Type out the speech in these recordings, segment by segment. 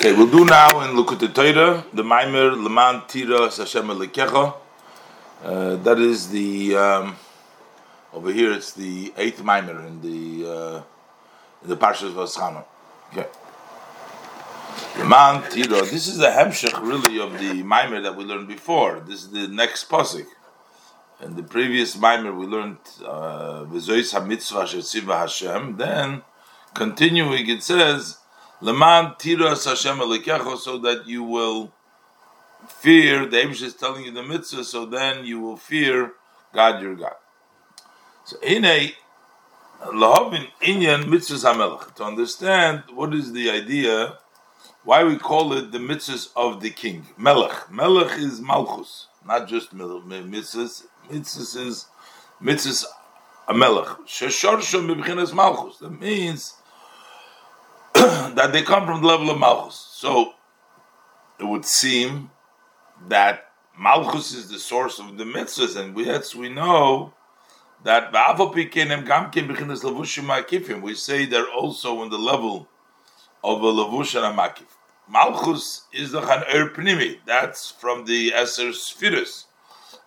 Okay, we'll do now in Likkutei Torah, the Maimer Leman Tira Sashem Lekecha. Uh, that is the um, over here. It's the eighth Maimer in the uh, in the Parshas Vaschana. Okay, Leman Tira. This is the hemshech really of the Maimer that we learned before. This is the next pasuk. In the previous Maimer, we learned uh, V'zois Shetziva Hashem. Then, continuing, it says. Leman tiras Hashem so that you will fear. The Abish is telling you the mitzvah, so then you will fear God your God. So in a lahavin inyan mitzvahs hamelech to understand what is the idea, why we call it the mitzvahs of the king. Melech, melech is malchus, not just mitzvahs. Mitzvahs is mitzvahs. Sheshorsha mibchinas malchus. That means that they come from the level of Malchus. So it would seem that Malchus is the source of the mitzvahs, and we, yes, we know that we say they're also on the level of a lavush and a makif. Malchus is the chan er pnimi, that's from the Eser Spheres.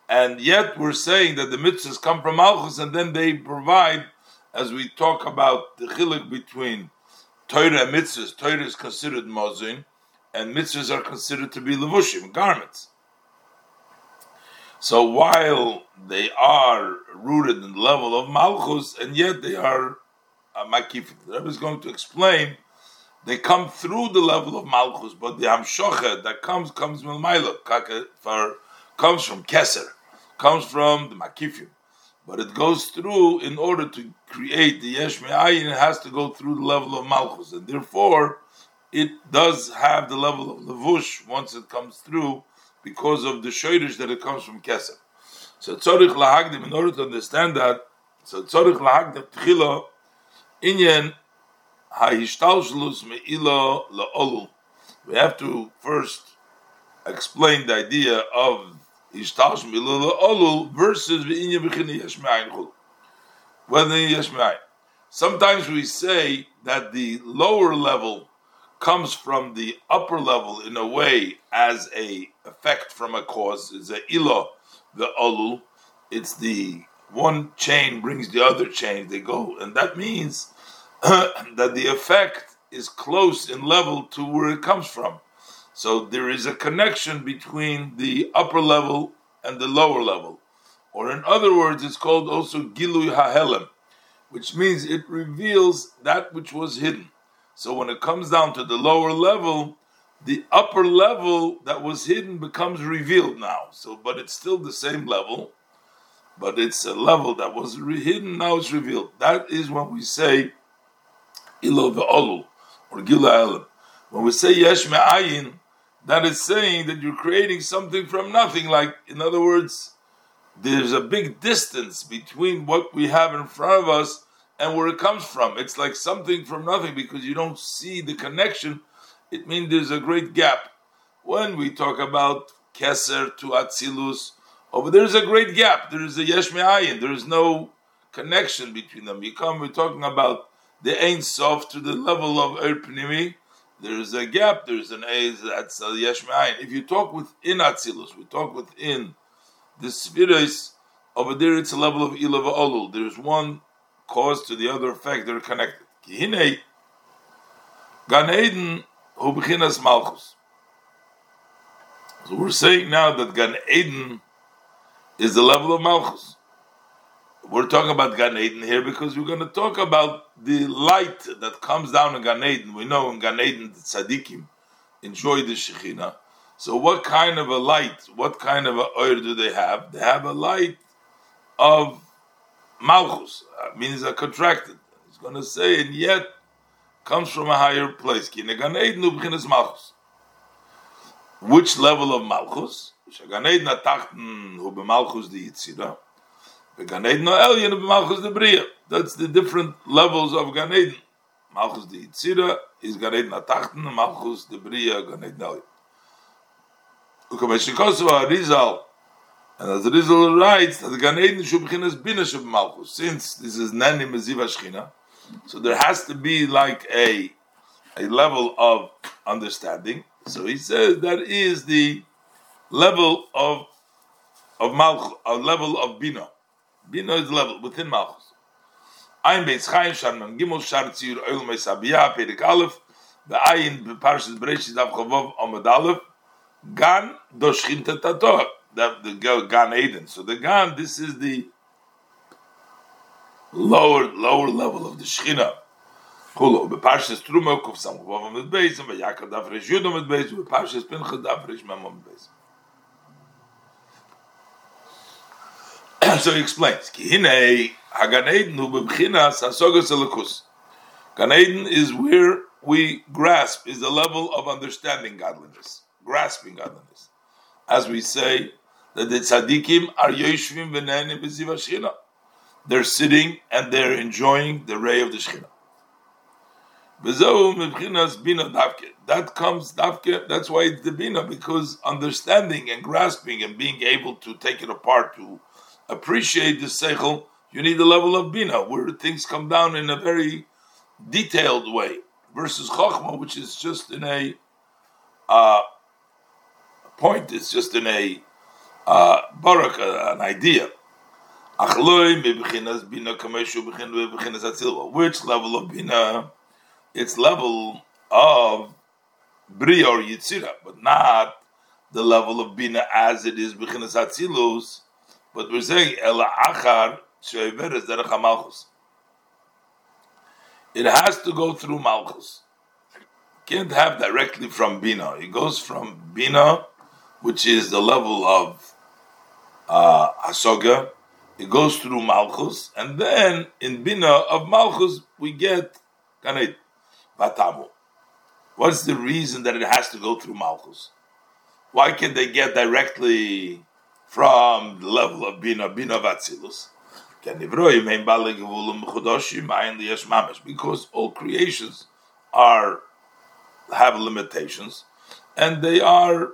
And yet we're saying that the mitzvahs come from Malchus, and then they provide, as we talk about the chilik between Torah and mitzvahs, Torah is considered mazin, and mitzvahs are considered to be levushim, garments. So while they are rooted in the level of malchus, and yet they are uh, makifim. The Rebbe is going to explain they come through the level of malchus, but the hamshocha that comes comes from for comes from keser, comes from the makifim but it goes through in order to create the yesh me'ayin. It has to go through the level of malchus, and therefore it does have the level of levush once it comes through because of the shoyrish that it comes from keser. So tzorich lahagdim. In order to understand that, so tzorich lahagdim tchila inyan ha'ishtalshlus me'ilo la'olu. We have to first explain the idea of versus whether Sometimes we say that the lower level comes from the upper level in a way as a effect from a cause. It's a ilo, the olul. It's the one chain brings the other chain. They go, and that means that the effect is close in level to where it comes from. So there is a connection between the upper level and the lower level. Or in other words, it's called also Gilui HaHelem, which means it reveals that which was hidden. So when it comes down to the lower level, the upper level that was hidden becomes revealed now. So, but it's still the same level, but it's a level that was hidden, now it's revealed. That is when we say Ilo Ve'olul, or Gila. When we say Yesh Me'ayin, that is saying that you're creating something from nothing. Like, in other words, there's a big distance between what we have in front of us and where it comes from. It's like something from nothing because you don't see the connection. It means there's a great gap. When we talk about Keser to Atzilus, over there's a great gap. There is a Yesh Me'ayin. There is no connection between them. You come, we're talking about the Ein Sof to the level of Er there's a gap, there's an A that's a yesh If you talk within Atzilus, we talk within the Spheres, over there it's a level of Ilava Olul. There's one cause to the other effect, they're connected. Kihine, Gan Eden, Hu Bechinas Malchus. So we're saying now that Gan Eden is the level of Malchus we're talking about Gan Eden here because we're going to talk about the light that comes down in Gan Eden. We know in Gan Eden the tzaddikim enjoy the Shekhinah. So what kind of a light, what kind of a oil do they have? They have a light of Malchus, that means a contracted. It's going to say, and yet comes from a higher place. Malchus. Which level of Malchus? Gan Eden atachten hu be Malchus di Yitzirah. The Gan Eden Elyon of Malchus the Bria. That's the different levels of Gan Eden. Malchus the Yitzira is Gan Eden Atachten, Malchus the Bria, Gan Eden Elyon. Ukameshikosu Rizal, and as Rizal writes, that the Gan Eden should begin as Binish of Malchus, since this is Nani Meziva Shechina, so there has to be like a a level of understanding. So he says that is the level of of Malchus, a level of Bina. Bina level within Malchus. Ein Beis Chaim Sharman Gimel Shar Tzir Oil Mesabiya Perik Aleph Ve'ayin Beparshas Bereshit Dav Chavov Amad Aleph Gan Doshchin Tatator that the Gan Eden. So the Gan, this is the lower lower level of the Shechina. Kulo beparshas Truma kuf sam kvav mit beis Yaakov daf resh Yudom mit beis beparshas Pinchas daf resh Mem mit beis. So he explains. Ki is where we grasp, is the level of understanding godliness, grasping godliness. As we say, that the tzaddikim are yoshvim v'nenim b'ziv They're sitting and they're enjoying the ray of the Shekhinah. That comes davke. That's why it's the bina because understanding and grasping and being able to take it apart to appreciate the seichel, you need a level of bina where things come down in a very detailed way versus chokhmah, which is just in a uh, point. It's just in a uh, baraka, an idea. Which level of bina? Its level of bria or yitzira, but not the level of bina as it is b'chinas atzilus. But we're saying ela achar she'everes derech malchus. It has to go through malchus. Can't have directly from bina. It goes from bina, which is the level of uh. It goes through malchus, and then in bina of malchus we get kaned. Vatamu. What's the reason that it has to go through Malchus? Why can't they get directly from the level of Bina, Bina Vatzilus? Because all creations are have limitations and they are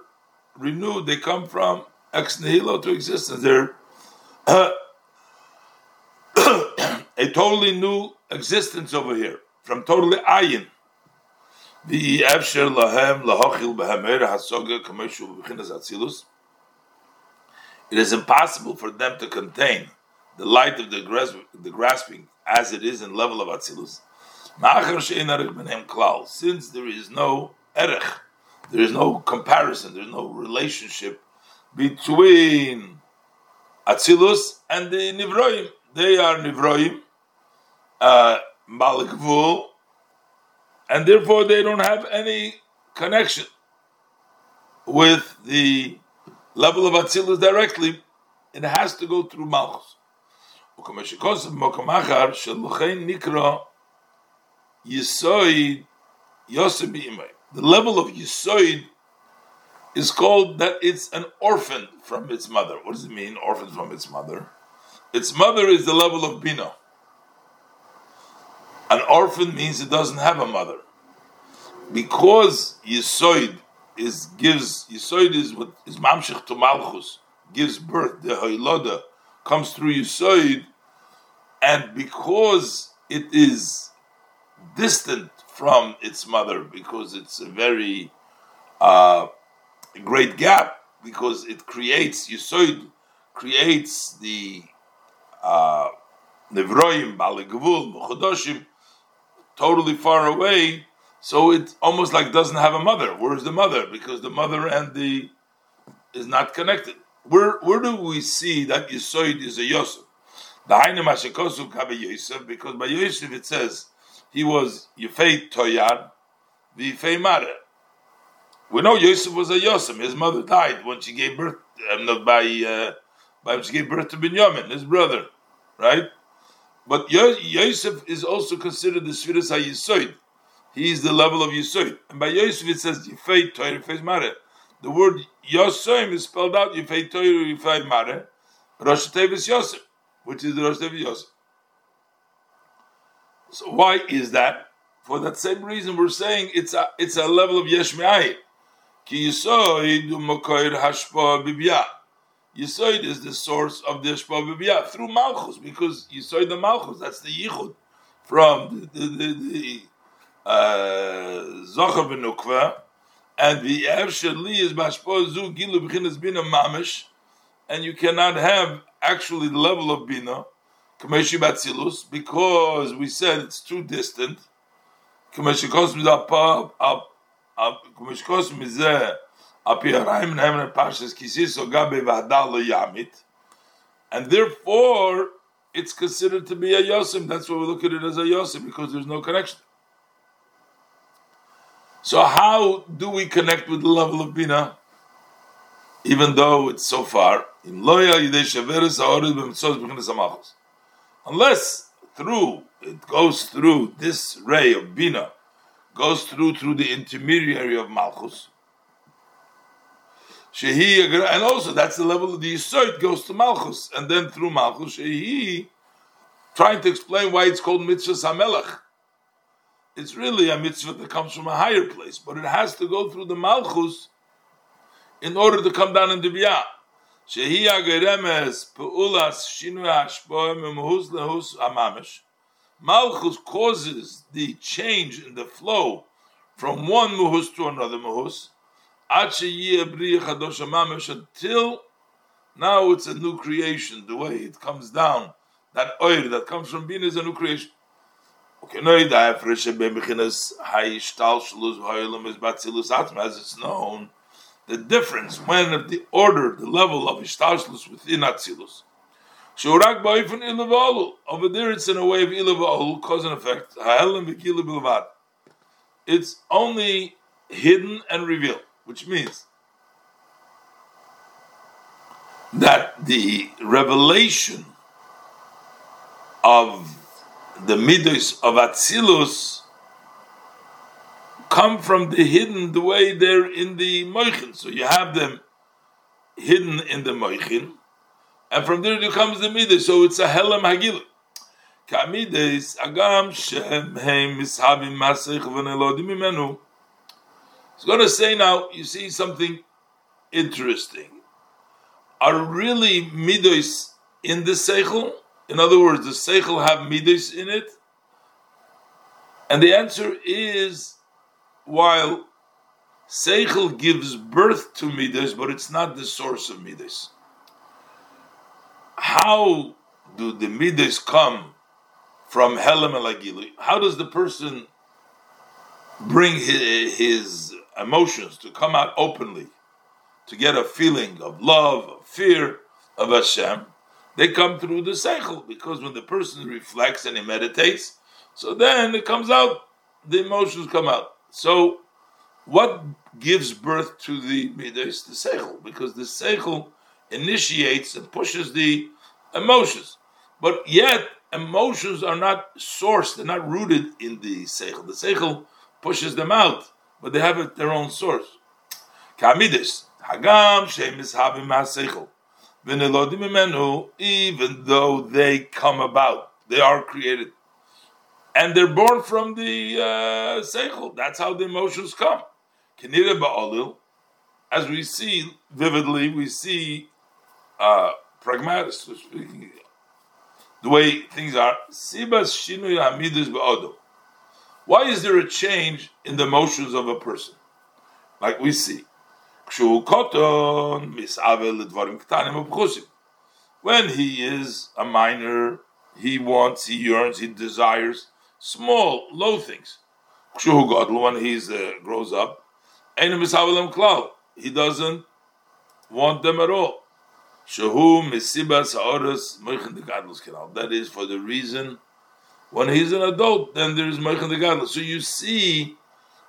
renewed, they come from ex nihilo to existence. They're uh, a totally new existence over here from totally ayin. The lahem lahochil hasoga commercial. It is impossible for them to contain the light of the, grasp, the grasping as it is in level of atzilus. Since there is no erech, there is no comparison, there is no relationship between atzilus and the nivroim. They are nivroim. Uh, and therefore they don't have any connection with the level of Atzilus directly. It has to go through Malchus. The level of Yisoid is called that it's an orphan from its mother. What does it mean, orphan from its mother? Its mother is the level of Bina. An orphan means it doesn't have a mother. Because Yisoid is gives Yisoid is what is Mamshech to Malchus, gives birth, the Hoiloda comes through Yisoid, and because it is distant from its mother, because it's a very uh, great gap, because it creates Yisoid creates the uh, Nevroim, Balegavul, totally far away, so it almost like doesn't have a mother. Where's the mother? Because the mother and the is not connected. Where where do we see that Yisoid is a Yosef? The Hainu Mashikosu Kabe Yosef, because by Yosef it says he was Yefei Toyar, the Yefei Mare. We know Yosef was a Yosef. His mother died when she gave birth um, by uh, by when she gave birth to Binyamin, his brother, right? But Yosef is also considered the Sfiras HaYisoid. He is the level of Yisoid. And by Yosef it says Yifei Torah Yifei Mare. The word Yosoim is spelled out Yifei Torah Yifei Mare. Rosh Tevis Yosef, which is the Rosh Tevis Yosef. So why is that? For that same reason, we're saying it's a it's a level of Yesh Me'ayin. Ki Yisoid Umakoir Hashpa Bibiyah. Yisoid is the source of the Shpavibiyah through Malchus, because Yisoid the Malchus, that's the Yichud from the, the, the, the Zocher Benukva, and the Evsheli is Bashpo Zu Gilu B'chinas Bina Mamish, and you cannot have actually the level of Bina, Kameshi Batzilus, because we said it's too distant. Kameshi Kosmi up, Kameshi Kosmi Zeh, Api Harayim Nehem Pashas Kisis Ogabe Yamit, and therefore it's considered to be a Yosim. That's why we look at it as a Yosim, because there's no connection. So how do we connect with the level of Bina, even though it's so far? Unless through it goes through this ray of Bina, goes through through the intermediary of Malchus. Shehi, and also that's the level of the Yisoid goes to Malchus, and then through Malchus, Shehi, trying to explain why it's called Mitzvah Samelach it's really a mitzvah that comes from a higher place, but it has to go through the malchus in order to come down in the biyah. Malchus causes the change in the flow from one muhus to another muhus until now it's a new creation. The way it comes down, that oil that comes from being is a new creation. As it's known, the difference when of the order, the level of Ishtalshlus within Atzilus. Over there, it's in a way of Ilav cause and effect. It's only hidden and revealed, which means that the revelation of the midos of Atzilus come from the hidden the way they're in the moichin. So you have them hidden in the moichin, and from there it comes the midos. So it's a helam hagil. Kamides agam shem heim mishavim masich v'nelodim imenu. It's going to say now. You see something interesting. Are really midos in the seichel? In other words, the seichel have midas in it? And the answer is, while seichel gives birth to midas, but it's not the source of midas. How do the midas come from Helam Elagili? How does the person bring his, his emotions to come out openly, to get a feeling of love, of fear of Hashem? They come through the seichel because when the person reflects and he meditates, so then it comes out, the emotions come out. So, what gives birth to the midas? The seichel, because the seichel initiates and pushes the emotions. But yet, emotions are not sourced; they're not rooted in the seichel. The seichel pushes them out, but they have their own source. Kamidis hagam shemis havim seichel even though they come about, they are created. And they're born from the uh, seichel. That's how the emotions come. As we see vividly, we see uh, pragmatic, speaking, the way things are. Why is there a change in the emotions of a person? Like we see. When he is a minor, he wants, he yearns, he desires small, low things. When he uh, grows up, he doesn't want them at all. That is for the reason when he's an adult, then there is So you see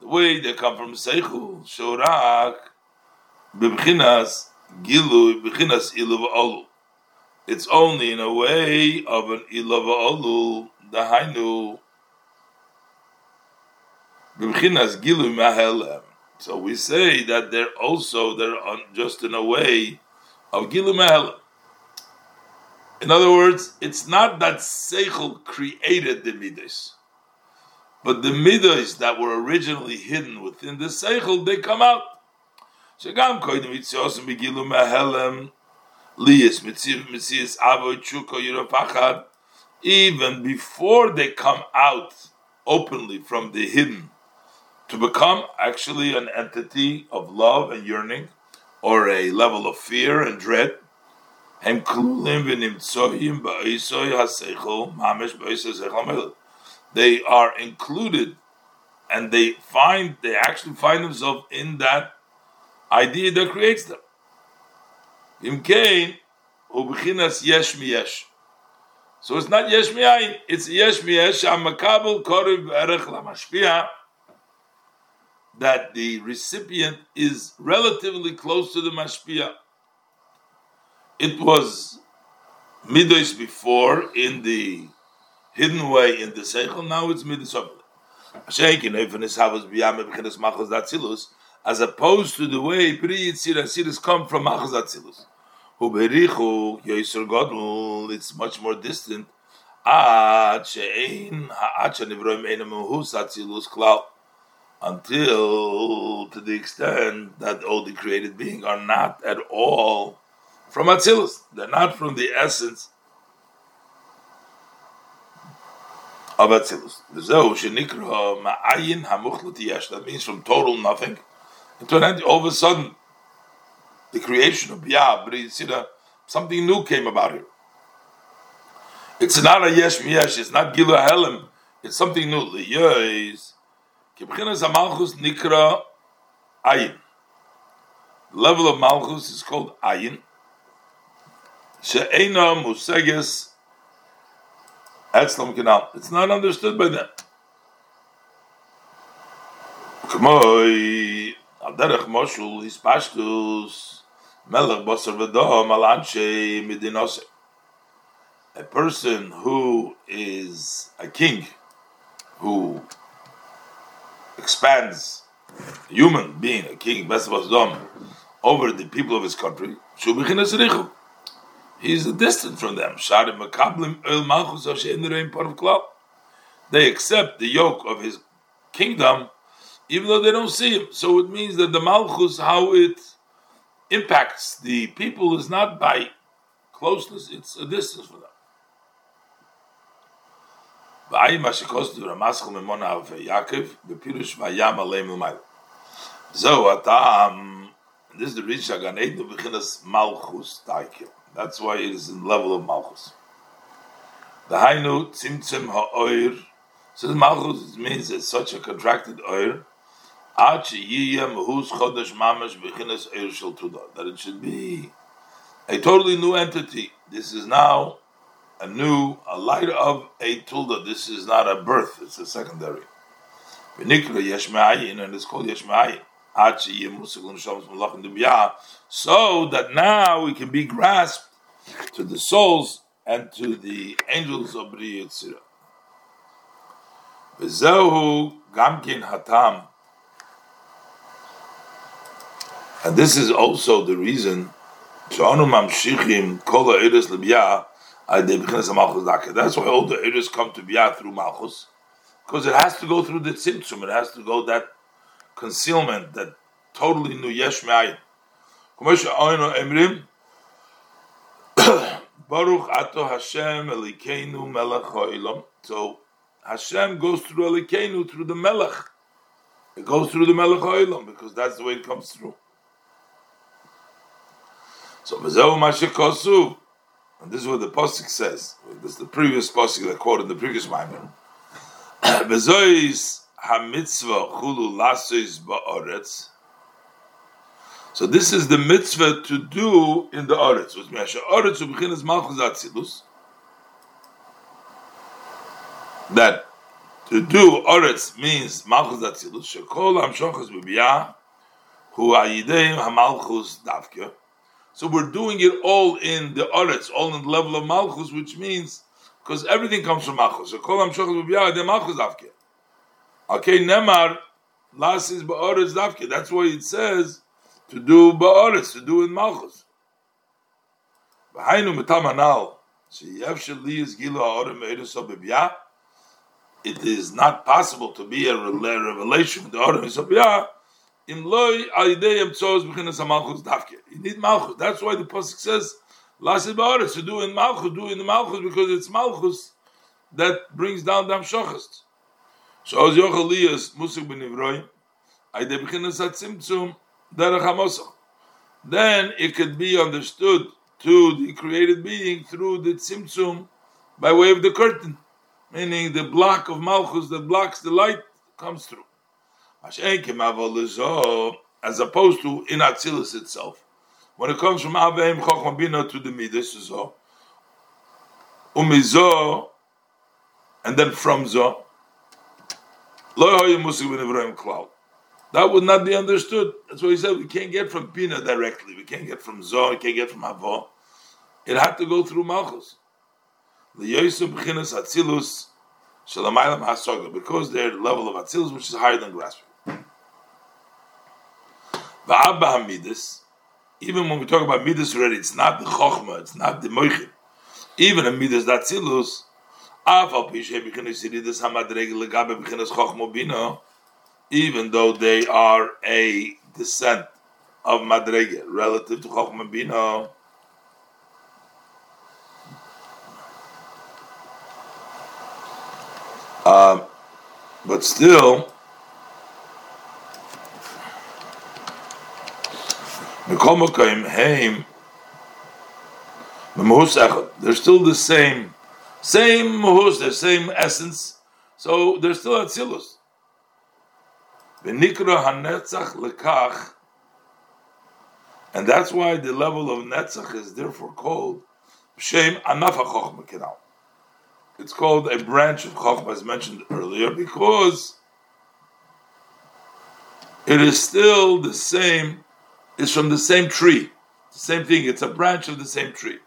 the way they come from Seichu, Shorak, Bibchinas, Gilu, Bibchinas Iluv Olu. It's only in a way of an Iluv Olu, the Hainu, Bibchinas Gilu Mahelem. So we say that they're also they're on, just in a way of gilu mahelam. In other words, it's not that seichel created the midas, but the midas that were originally hidden within the seichel they come out. Itziosim begilu liyis mitziv mitzias avoy chuko. Even before they come out openly from the hidden to become actually an entity of love and yearning or a level of fear and dread. They are included and they find they actually find themselves in that idea that creates them. So it's not yesh miyayin, it's yesh miyesh amakabel koriv erech lamashpia that the recipient is relatively close to the mashpia. It was midos before in the hidden way in the seichel. Now it's midos as opposed to the way pri yitzir come from machos atzilus. It's much more distant. Until to the extent that all the created beings are not at all from Atzilus. They're not from the essence of Atzilus. That means from total nothing into an end, all of a sudden, the creation of Biyah, something new came about here. It's not a yesh miyesh, it's not gilu helim, it's something new. Liyos Kibchinas Malchus Nikra Ayin. The level of Malchus is called Ayin. She'ena Museges Etzlam. It's not understood by them. A person who is a king, who expands human being, a king, best of Dom, over the people of his country, he is distant from them. They accept the yoke of his kingdom, even though they don't see him. So it means that the Malchus, how it impacts the people, is not by closeness, it's a distance from them. V'ayim hashikos this is the reach Gan Eden b'chinas malchus taikil. That's why it is in level of malchus. The hainu tzimtzim ha'oir. So malchus means it's such a contracted oir. Ad sheyiyah mehus chodesh mamash b'chinas oir shel That it should be a totally new entity. This is now a new, a light of a tulda. This is not a birth, it's a secondary. And it's called Yeshma'ayin. So that now we can be grasped to the souls and to the angels of Bri Yitzira. Hatam. And this is also the reason. That's why all the Eres come to Biyah through Malchus, because it has to go through the Tzimtzum, it has to go that concealment, that totally new Yesh. Emrim, Baruch Ato Hashem Elikeinu Melech. So Hashem goes through Elikeinu, through the Melech. It goes through the Melech Ha'olam, because that's the way it comes through. So Mezehu Mashikosu, and this is what the Pasuk says. This is the previous Pasuk that quoted in the previous Maimer. Bezois hamitzvah chulu lasois ba'aretz. So this is the mitzvah to do in the aretz. Which means aretz u'b'chinas malchus atzilus. That to do aretz means malchus atzilus. Shekol hamshochas b'biyah hu ayideim hamalchus davke. So we're doing it all in the Oretz, all in the level of Malchus, which means because everything comes from Malchus. So Kol Malchus Avke. Okay, Nemar Las is ba'oretz dafke. That's why it says to do ba'oretz, to do in malchus. V'hainu mitamanal. It is not possible to be a revelation with the Order Sobiyah in loy alideyem tzos b'chinas malchus dafke. You need malchus. That's why the pasuk says lasid ba'oretz to do in malchus, do in the malchus because it's malchus that brings down dam shochest. So as yochel liyas musik ben ivroim, ayde b'chinas atzimtzum derech hamosach. Then it could be understood to the created being through the tzimtzum by way of the curtain, meaning the block of malchus that blocks the light comes through as opposed to in Atzilus itself. When it comes from Aveim Chochma Bina to the Midas, umizo, and then from zo, that would not be understood. That's why he said we can't get from Bina directly. We can't get from Zo, we can't get from Avo. It had to go through Malchus. Because their level of Atzilus, which is higher than grasping. Even when we talk about Midas already, it's not the Chochma, it's not the Moichin. Even a Midas Datzilus, even though they are a descent of Madrege relative to Chochma Bina, um, but still, They're still the same, same muhus, the same essence. So they're still at silus. lekach, and that's why the level of netzach is therefore called shem anafa chochma It's called a branch of chochma, as mentioned earlier, because it is still the same it's from the same tree. Same thing, it's a branch of the same tree.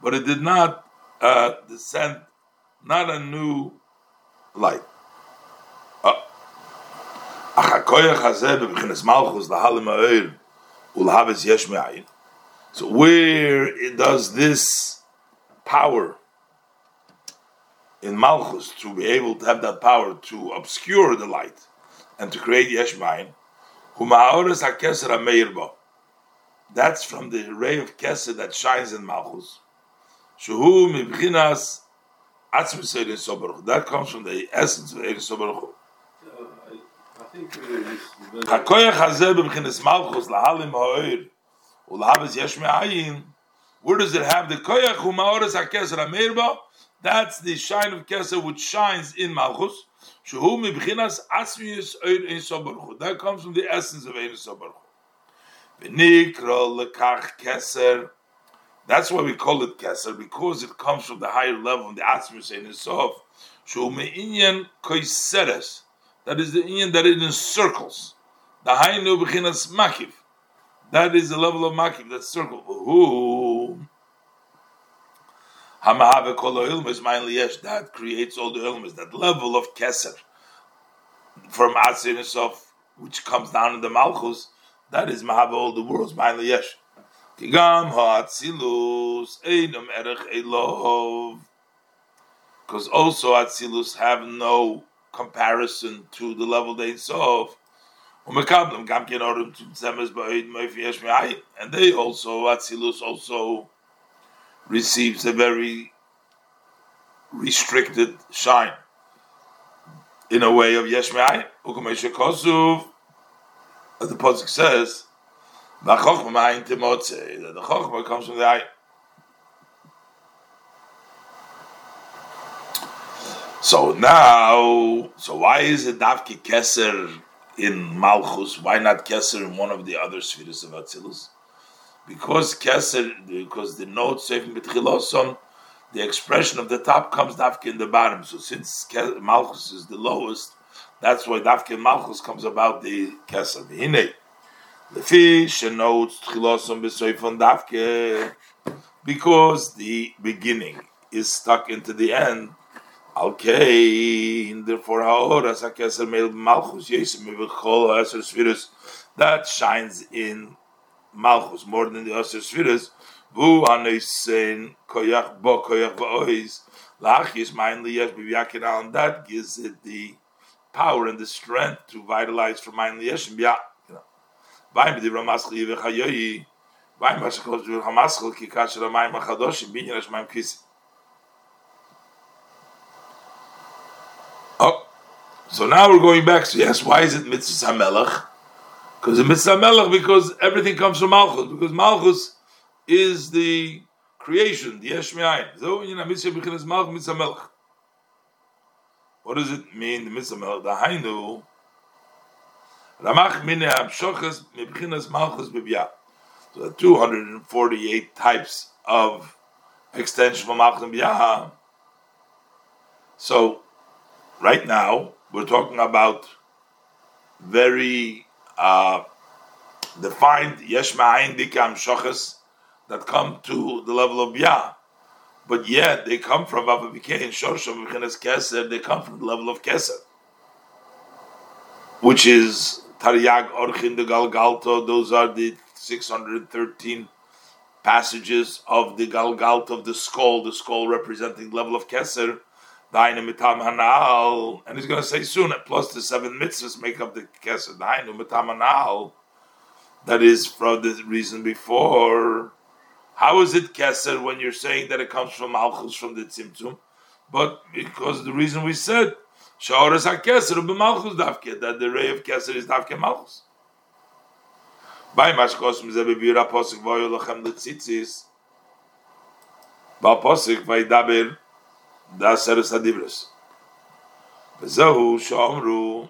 But it did not uh, descend, not a new light. Uh, so where does this power in Malchus to be able to have that power to obscure the light and to create Yeshmain, that's from the ray of Kesed that shines in Malchus. שהוא מבחינס עצמס אלן סוברוך, דה קום שם דה אסנס ואלן סוברוך. הכוח הזה בבחינס מלכוס להלם האויר, ולהבס יש מאיין, where does it have the koyach who maoris ha-keser ha-meirbo? That's the shine of keser which shines in Malchus. Shehu mibchinas asmius oir in Sobaruchu. That comes from the essence of Eir Sobaruchu. V'nikro lekach keser. That's why we call it keser because it comes from the higher level, the atzmus in itself. That is the inyan that it encircles. The hainu b'chinas makiv. That is the level of makiv that circle. Who? That creates all the ilmas. That level of keser from atzin which comes down in the malchus that is Mahava all the world's Ma'ila Yesh. Kigam ha'atzilus einam erech elov. Because also Atzilus have no comparison to the level they saw. And they also, Atzilus also receives a very restricted shine in a way of Yeshmai as the Pasuk says, the Chochma comes from the eye. So now, so why is it Davki Keser in Malchus? Why not Keser in one of the other spheres of Atzilus? Because Keser, because the note Seifim B'tchilosom, the expression of the top comes Davki in the bottom. So since Malchus is the lowest, that's why Dafke Malchus comes about the Kesser. Hine, the fish notes Tchilosom B'Soifon Dafke, because the beginning is stuck into the end. Okay, therefore, Haoras HaKeser Meil Malchus Yesim V'chol HaEser Sfiris that shines in Malchus more than the Aser Sfiris. Vu Haneisen Koyach Bo Koyach Ba'ois Lachis Mayin Liyesh B'Vyakin Al that gives it the power and the strength to vitalize from Mayin Liyesh B'Yak. Vayim B'Divra Maschel Yivech HaYoyi Vayim Hashakos B'Divra Maschel Kikash Ramayim HaChadoshim Binyan Hashmayim Kisim Oh, so now we're going back. So yes, why is it mitzvah hamelach? Because it's mitzvah hamelach because everything comes from malchus. Because malchus is the creation, the yesh So you know, mitzvah bechinas malchus mitzvah hamelach. What does it mean? The mitzvah hamelach. The hainu. Ramach mineh abshochas mebechinas malchus bibya. So the 248 types of extension from malchus bibya. So right now we're talking about very uh, defined yesh ma'ayin dikam shochas that come to the level of bia, but yet they come from Avavike and Shorshav Keser, they come from the level of Keser, which is Taryag Orchin the Galgalto, those are the 613 passages of the Galgalto of the skull, the skull representing level of Keser, Dainu mitam hanal, and he's going to say soon, plus the seven mitzvahs make up the keser. Dainu mitam hanal. That is from the reason before. How is it keser when you're saying that it comes from malchus from the tzimtzum? But because the reason we said Shores a keser be malchus davke that the ray of keser is davke malchus. Bay mach kos mi ze be bira posik vay lo kham de tsitsis. Ba posik vay dabel da ser sa divres. Zehu shomru.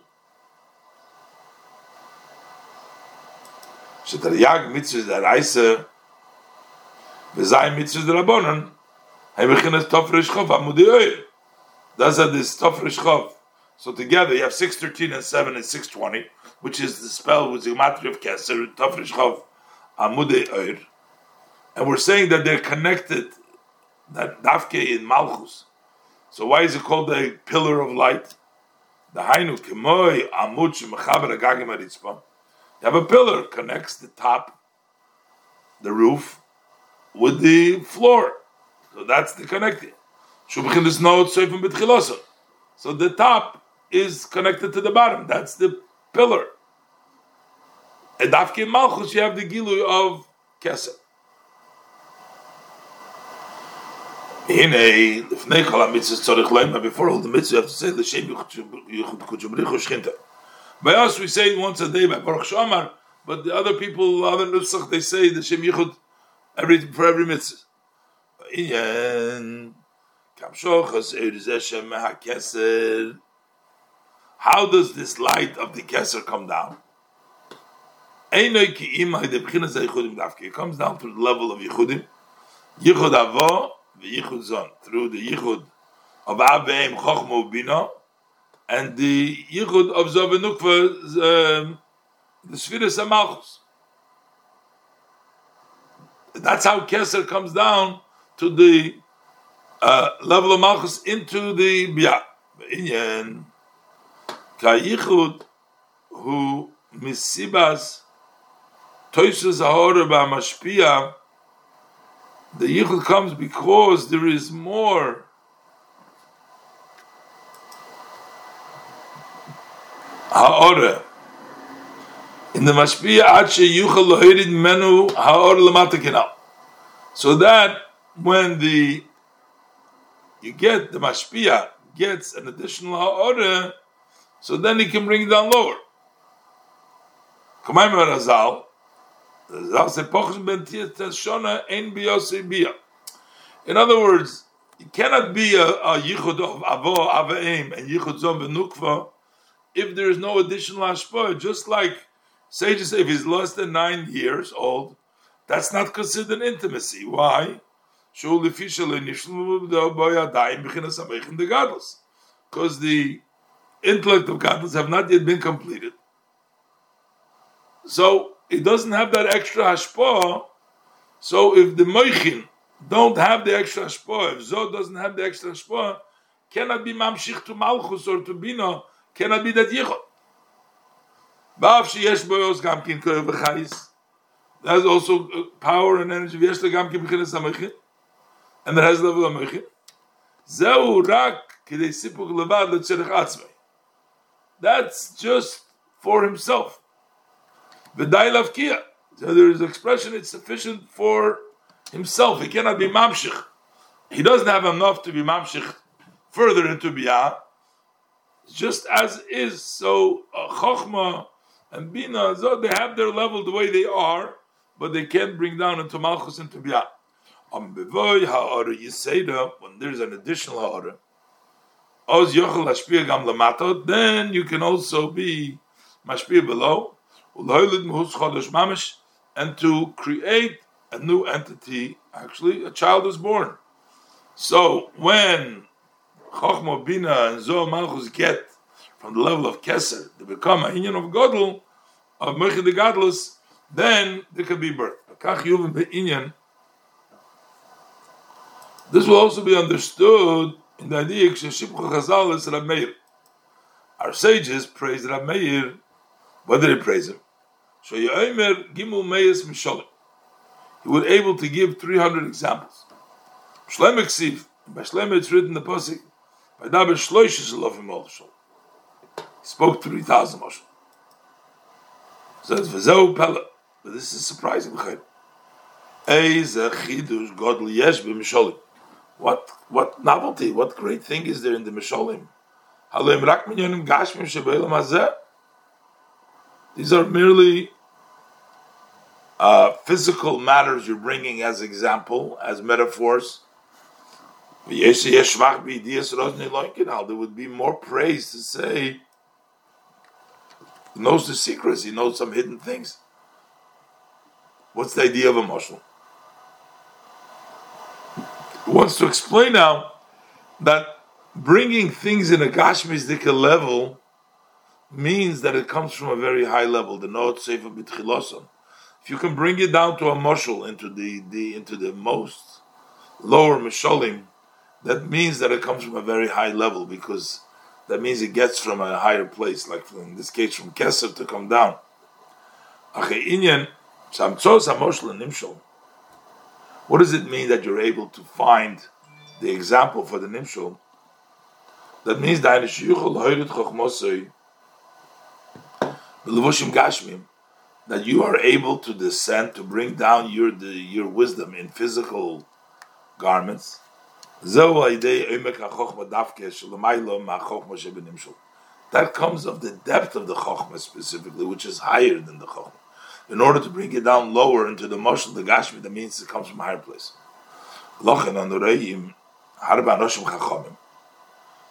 Shet al yag mitz de reise. Ve zay mitz der rabonen. Hay bikhnes tofresh khof amudiy. Da ze de tofresh khof. So together you have 613 and 7 and 620 which is the spell with the gematria of keser tofresh chov amudei oir and we're saying that they're connected that dafke in malchus So why is it called the pillar of light? The hainu kemoy amud shemechaber agagim aritzpa. You have a pillar connects the top, the roof, with the floor. So that's the connecting. So the top is connected to the bottom. That's the pillar. And after malchus, you have the gilu of leima, before all the mitzvahs you have to say, l'shem yichud kutshubrichu shchinta. By us, we say once a day by Baruch She'amar, but the other people, other nusach, they say the Shem Yichud every, for every mitzvah. Inyan, kamshochas erizeshem ha-keser. How does this light of the keser come down? It comes down to the level of yichudim. Yichud avo, Yichud Zon, through the Yichud of Abeim Chochmo Bina, and the Yichud of Zobenukva, um, the Sfiris Amalchus. That's how Keser comes down to the uh, level of Malchus into the Bia. Kayichud who misibas toisus ahora ba mashpia. The yichud comes because there is more. Ha'ora. In the mashpia ache yuchal lohirid menu ha'or lamata So that when the you get the mashpia gets an additional ha'ora, so then he can bring it down lower. In other words, it cannot be a, a yichud of avo avaim and yichud zon v'nukva if there is no additional hashpah. Just like sages, say, if he's less than nine years old, that's not considered intimacy. Why? Because the intellect of gadlus have not yet been completed. So it doesn't have that extra hashpah. So if the moichin don't have the extra hashpah, if Zod doesn't have the extra hashpah, cannot be mamshich to malchus or to bina, cannot be that yichud. Ba'af. There's also uh, power and energy. V'yesh le gam kin b'chinas ha And there has level ha-mechin. Zehu rak kidei sipuk levad letzerech atzmei. That's just for himself. V'day lavkia. So there is expression, it's sufficient for himself. He cannot be mamshich. He doesn't have enough to be mamshich further into biyah. Just as is. So uh, and bina, so they have their level the way they are, but they can't bring down into malchus and to biyah. When there's an additional ha'ara, oz yochel gam then you can also be mashpia below, and to create a new entity, actually, a child is born. So when Chochma, Bina, and Zohar Malchus get from the level of Keser to become a union of Godel, of Mechid the Gadlus, then there can be birth. This will also be understood Our sages praise Rab Meir. What did they praise him? He was able to give 300 examples. Shlemek Siv, by Shlemek it's written in the Pasik, by Daber Shloish is a love him also. He spoke 3,000 Moshel. So it's Vazeu Pella. But this is surprising. What what novelty, what great thing is there in the Misholim? These are merely uh, physical matters you're bringing as example, as metaphors. There would be more praise to say he knows the secrets, he knows some hidden things. What's the idea of a Muslim? Wants to explain now that bringing things in a Gashmizdika level means that it comes from a very high level, the Noat Sefer B'tchiloson. If you can bring it down to a mushal, into the, the into the most lower mishalim, that means that it comes from a very high level because that means it gets from a higher place, like in this case from Keser to come down. What does it mean that you're able to find the example for the Nimshul? That means that that you are able to descend to bring down your the, your wisdom in physical garments. That comes of the depth of the chokhmah specifically, which is higher than the chokhmah. In order to bring it down lower into the moshel, the gashmi, that means it comes from a higher place.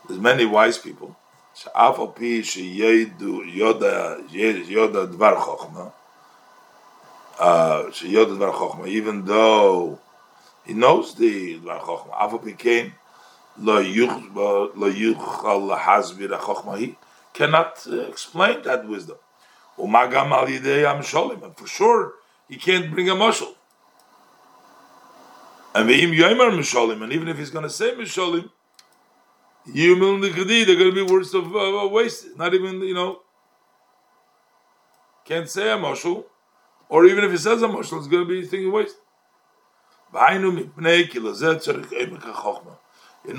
There's many wise people. Even though he knows the Dvar Chochma, Afa became lo cannot uh, explain that wisdom. Umagam al yidei sholim, and for sure he can't bring a mushal. And ve'im yomer misholim, and even if he's going to say misholim, yumil nikadi, they're going to be words of uh, waste. Not even you know, can't say a mushal, or even if he says a mushal, it's going to be thinking waste. In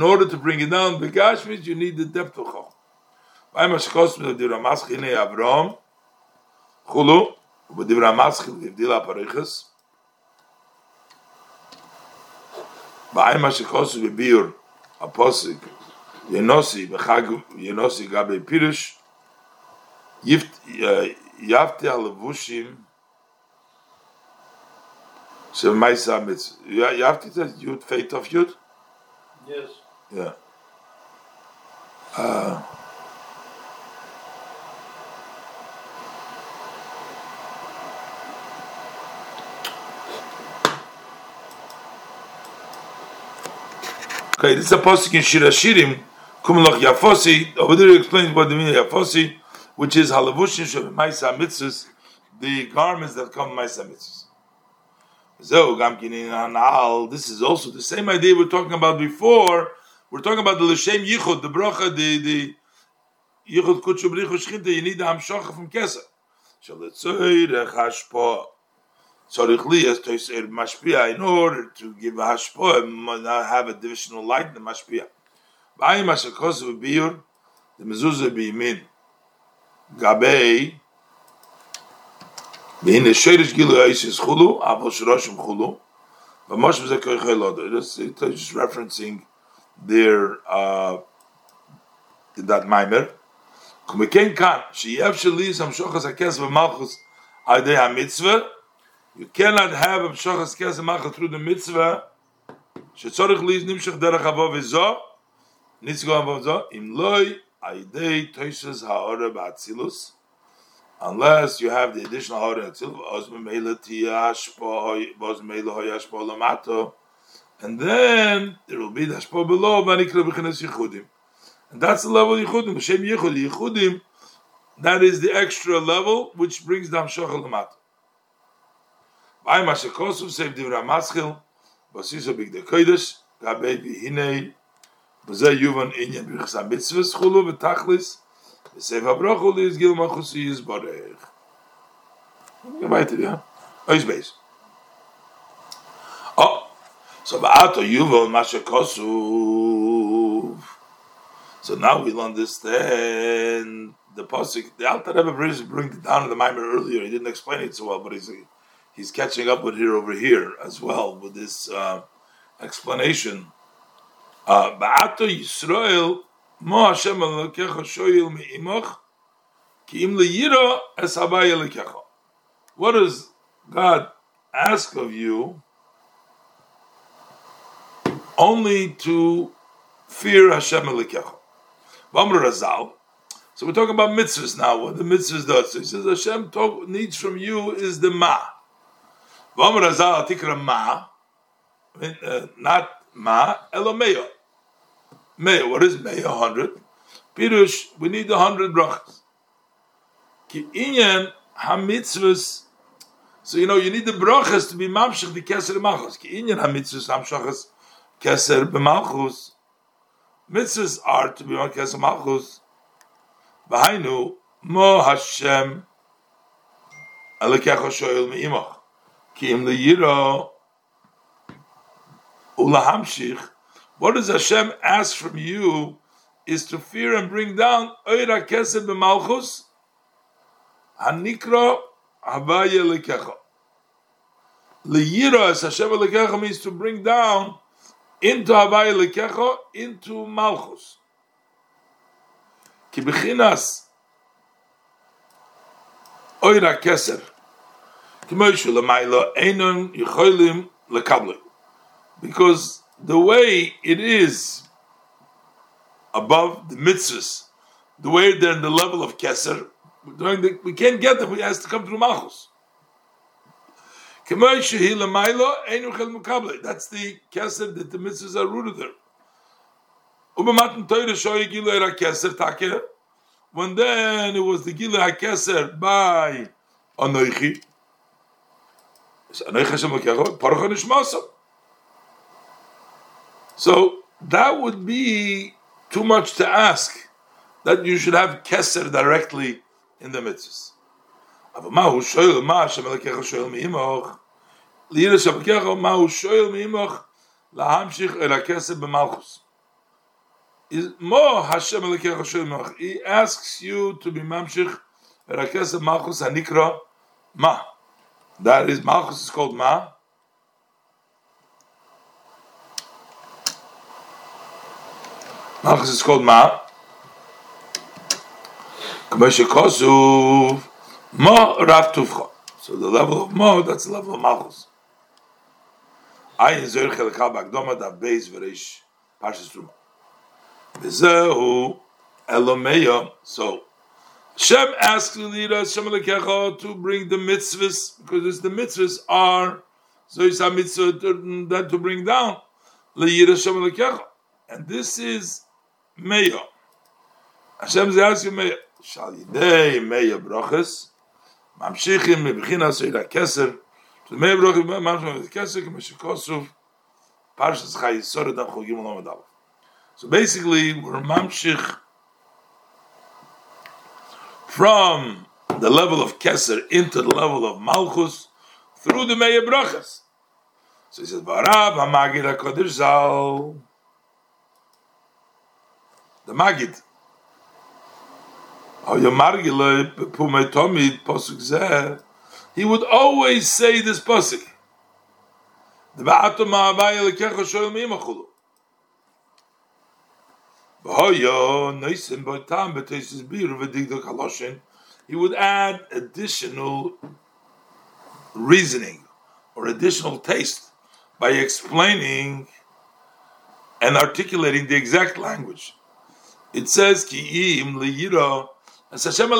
order to bring it down, the begashmit, you need the depth of chokmah. Chulu, ובדברי המסחיל גבדיל הפריחס, בעין מה שכוסו בביר הפוסק ינוסי בחג ינוסי גבי פירוש יפתי הלבושים של מייסה המצ... יפתי את יוד פייט אוף יוד? Yes. Yeah. Uh, Okay, this is a posik in Shir Hashirim, Kumloch Yafosi. Over there, he explains what the meaning of Yafosi, which is Halavushin Shem Maisa Mitzvahs, the garments that come Maisa Mitzvahs. So, Gamkin Anal, this is also the same idea we are talking about before We're talking about the L'Shem Yichud, the bracha, the, the Yichud Kutshu B'richu Shechita, you need the Hamshacha from Keser. Shaletzoyrech Hashpah. Tzorich li as to say mashpia in order to give a hashpah have additional light in the mashpia. Ba'ayim hashakos v'biyur the mezuzah biyimin gabei והנה שרש גילו איסיס חולו, אבל שרושם חולו, ומש בזה כרחי לודו. It's just referencing their, uh, in that mimer. כמכן כאן, שיהיה שלי סמשוחס הכס ומלכוס על ידי המצווה, you cannot have a pshachas kesem machal through the mitzvah. Shetzorich liiz nimshach derech avov izo. Nitzgo avov zo. Im loy aidei toishes ha'ore ba'atzilus. Unless you have the additional ha'ore atzilus. Oz memeila tiyashpo oz memeila hoyashpo. And then there will be the hashpo below v'anikra b'chines yichudim. And that's the level yichudim. B'shem yichud yichudim. That is the extra level which brings down shachal lamato by mashakosov save divra maschil basiso big de kodesh gabe hinei b'zeh yuvan inyan b'chsam mitzvah schulu v'tachlis Sefer Brochel is Gil Machusi is? Ois Beis. Oh, so Ba'ato Yuval Masha Kosuv. So now we'll understand the Pasuk. The Alter Rebbe brings, it down in the Maimer earlier. He didn't explain it so well, but he's he's catching up with here over here as well with this uh, explanation. Uh, Ba'ato Yisrael Mo Hashem shoyil im leyira es. What does God ask of you? Only to fear Hashem Razal. So we're talking about mitzvahs now. What the mitzvahs does. So he says Hashem talk, needs from you is the ma. Vamr Razal tikra ma. Uh, not ma, elomeyo. May, what is? A hundred. Pirush, we need a hundred brachas. Ki inyan hamitzvus. So you know you need the brachas to be mamshach the keser malchus. Ki inyan hamitzvus hamshachas keser b'malchus. Mitzvahs are to be on keser malchus. V'hainu mo Hashem alekecha shoyel me'imach. Ki im leyiro ulahamshich what does Hashem ask from you is to fear and bring down Oira Kesed b'Malchus Hanikra Havaya Lekecha. Liyira as Hashem Lekecha means to bring down into Havaya Lekecha into Malchus. Ki Oira Keser Because the way it is above the mitzvahs, the way they're in the level of keser, we can't get them. He has to come through malchus. That's the keser that the mitzvahs are rooted there. When then it was the Gila HaKeser by Anoichi. Anoichi Hashem HaKeser, Paruch HaNishmasam. So that would be too much to ask that you should have keser directly in the mitzvahs. Is He asks you to be mamshich Erakesed Malchus Hanikra Ma. That is Malchus is called Ma. Malchus is called Ma. Ma Rav Tuvcha. So the level of Ma, that's the level of Malchus. Ayin Zer Chelekal Bagdoma Da Beis Verish Parshas Truma. Vizehu Elomeya. So Shem asks leader Hashem Lekecha to bring the mitzvahs because it's the mitzvahs are so it's a mitzvah that to bring down Le'yir Hashem Lekecha. And this is Meya. Hashem ze asking Meya. Shal yidei Meya brachas. Mamshichim mebchinas ila keser. So Meya brachas mamshim ila keser kama shekosuf. Parshas chayisor edam chogim. So basically, we're mamshich from the level of Keser into the level of Malchus through the Meya Brachas. So he says, Varav HaMagid HaKodesh Zal. The Magid. He would always say this pasuk. He would add additional reasoning or additional taste by explaining and articulating the exact language. It says ki im liyira Hashem.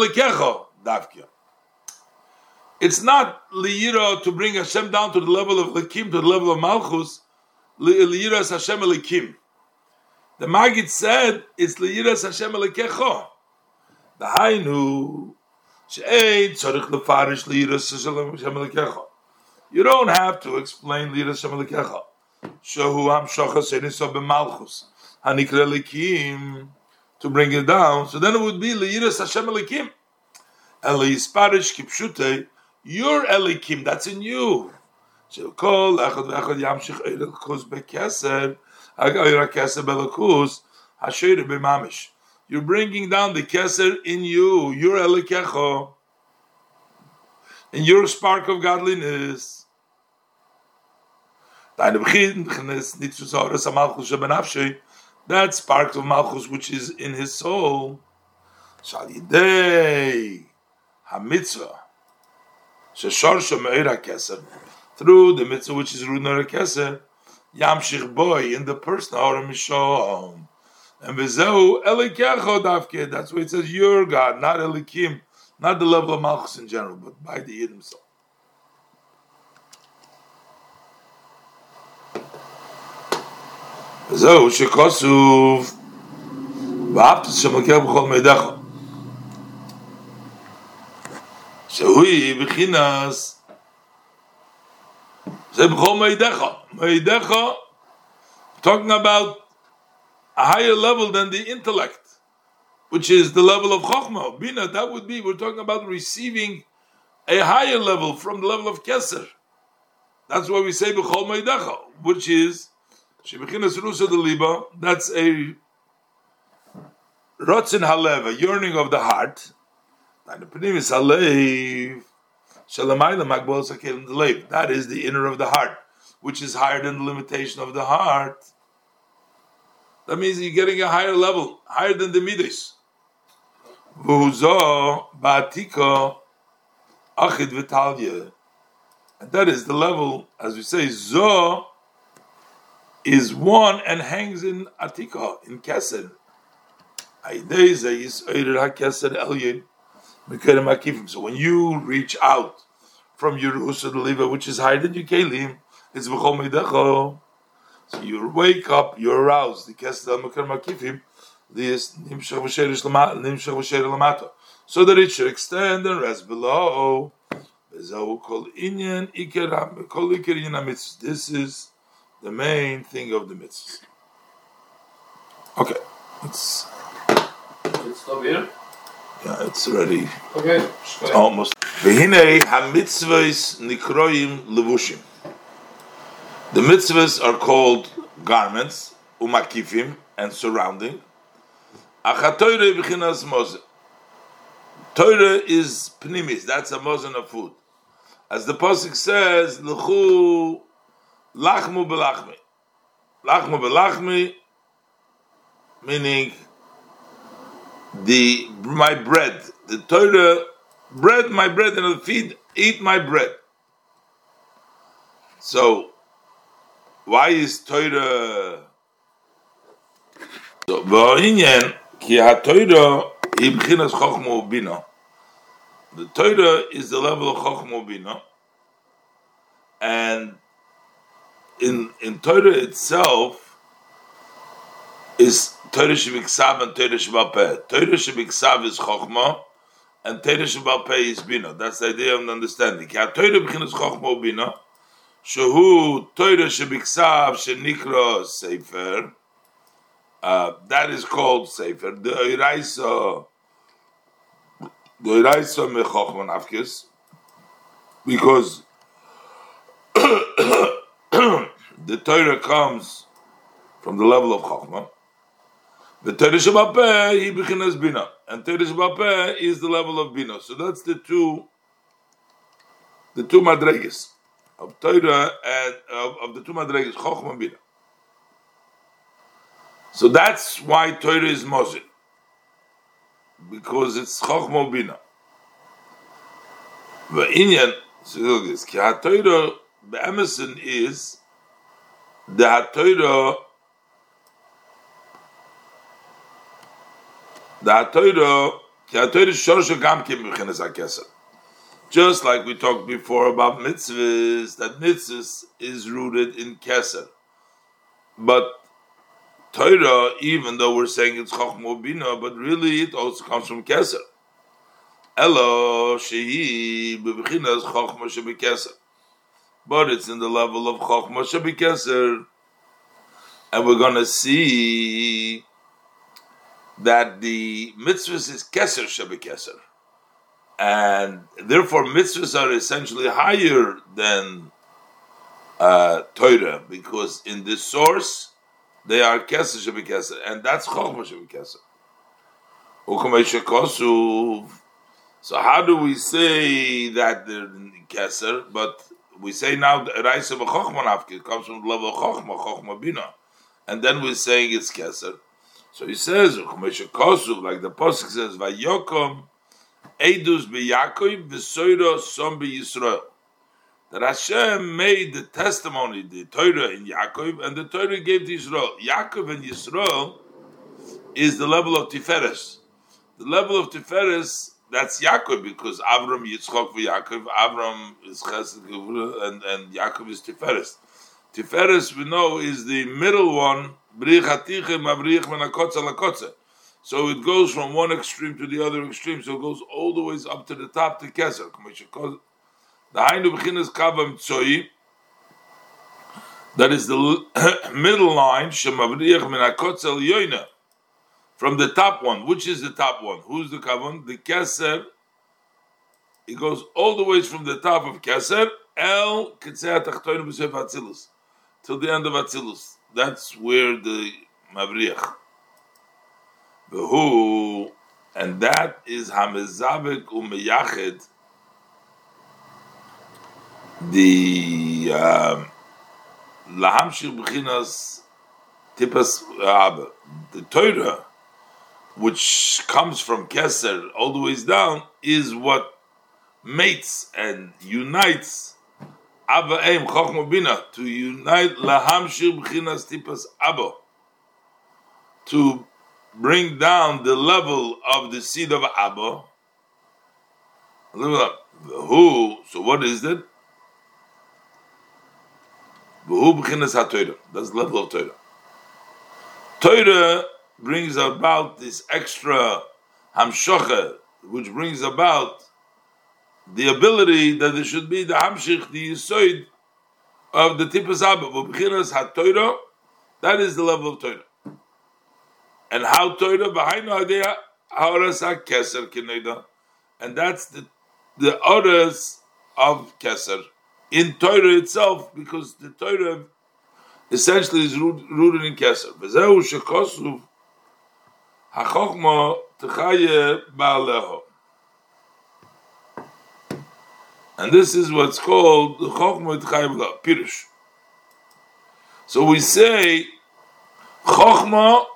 It's not liyira to bring Hashem down to the level of Lakim, to the level of Malchus. Liyira is Hashem Lakim. The Magid said it's liyiras Hashem alekecho. The Hainu she'ein tzarich lefarish liyiras Hashem alekecho. You don't have to explain liyiras Hashem alekecho. Shehu ham shochas eniso b'malchus hanikra lekim to bring it down. So then it would be liyiras Hashem alekim. And liyisparish kipshute your elikim. That's in you. She'u kol echad v'echad yamshich eirel kuz bekeser. You're bringing down the keser in you, your elikecho, in your spark of godliness. That spark of malchus which is in his soul. Shalidei hamitzvah. Through the mitzvah which is Rudner Keser. Yamshich boy in the person or Mishom. And Vizehu Elikecho Davke. That's why it says your God, not Elikim, not the level of Malchus in general, but by the Yid himself. וזהו שכוסוף ואהבת שמכיר בכל מידך שהוא בחינס talking about a higher level than the intellect, which is the level of Chokhmah. Bina, that would be, we're talking about receiving a higher level from the level of Keser. That's why we say B'chol Meidecha, which is Shebechinas Rusa de Liba, that's a Rotzin Haleva, yearning of the heart. And the Halev, That is the inner of the heart which is higher than the limitation of the heart, that means you're getting a higher level, higher than the midas. And that is the level, as we say, zo is one and hangs in atika, in kesed. So when you reach out from your Usa which is higher than your Kalim, it's v'chol So you wake up, you're aroused. The kesel mekar makifim, this nimshach v'sherish lamata, so that it should extend and rest below. This is the main thing of the mitzvah. Okay, let's. Let's stop here. Yeah, it's ready. Okay. It's almost. V'hinei ha-mitzvahs nikroim levushim. The mitzvahs are called garments, umakifim, and surrounding. Achatoire b'chinas mozen. Torah is pnimis, that's a mozen of food. As the Pasuk says, L'chu lachmu belachmi. Lachmu belachmi, meaning the my bread. The Torah, bread, my bread, and the feed, eat my bread. So, why is Torah so v'inyan ki ha-Torah ibchinas chokhma ubina the Torah is the level of chokhma ubina and in in Torah itself is Torah Shemiksav and Torah Shemalpeh. Torah Shemiksav is Chochmah, and Torah Shemalpeh is Bina. That's the idea of understanding. Ki ha-Torah b'chinas Chochmah Bina, shehu Torah Shemiksav shenikra Sefer, uh, that is called Sefer. The Iraisa, the Iraisa mechochman afkes, because the Torah comes from the level of Chochmah, the Torah Shabbat he bechinas Bina, and Torah Shabbat is the level of Bina. So that's the two, the two madreges of Torah and of, of the two madreges Chochma Bina. So that's why Torah is Moshe, because it's Chochma Bina. The Inyan, so look this, Ki HaTorah Be'emerson is the HaTorah the HaTorah Ki HaTorah Shorsha Gam Kim B'chinas HaKeser just like we talked before about mitzvahs, that mitzvahs is rooted in Keser. But Torah, even though we're saying it's Chochmo but really it also comes from Keser. Elo shehi bebechinas Chochma shebikeser. But it's in the level of Chochma shebikeser. And we're going to see that the mitzvahs is Keser shebikeser and therefore mitzvahs are essentially higher than uh, Torah because in this source they are keser shebikeser, and that's chokhmah shebikeser. So how do we say that they're keser? But we say now the raisa b'chokhmah nafki comes from the level of chokhmah, chokhmah bina, and then we're saying it's keser. So he says, like the pasuk says, "Vayokom." Eidus beYaakov v'soira som Yisrael. That Hashem made the testimony, the Torah in Yaakov, and the Torah gave to Israel. Yaakov and Yisrael is the level of Tiferes. The level of Tiferes, that's Yaakov, because Avram, Yitzchok, Yaakov, Avram is Chesed, and, and Yaakov is Tiferes. Tiferes, we know, is the middle one, So it goes from one extreme to the other extreme. So it goes all the ways up to the top to Keser. That is the middle line. From the top one. Which is the top one? Who's the Kavam? The Keser. It goes all the ways from the top of Keser. El Atzilus. Till the end of Atzilus. That's where the Mavriyach who, and that is Hamezabek Umeyached, the um, Lahamshir B'chinas Tipas Abba, the Torah, which comes from Keser all the ways down, is what mates and unites Abba Eim Chochma Bina to unite Lahamshir B'chinas Tipas Abba to bring down the level of the seed of Abba. Who? So what is it? That's the level of Torah. Torah brings about this extra hamshocha, which brings about the ability that there should be the hamshich, the yisoid of the tipas abba. That is the level of Torah. And how Torah behind idea Harasa Keser Kineda. And that's the the orders of Keser in Torah itself, because the Torah essentially is rooted in Keser. V'zehu shekosu hachokma techaye ba'aleho. And this is what's called Chokhmah Tchayev Pirush. So we say Chokhmah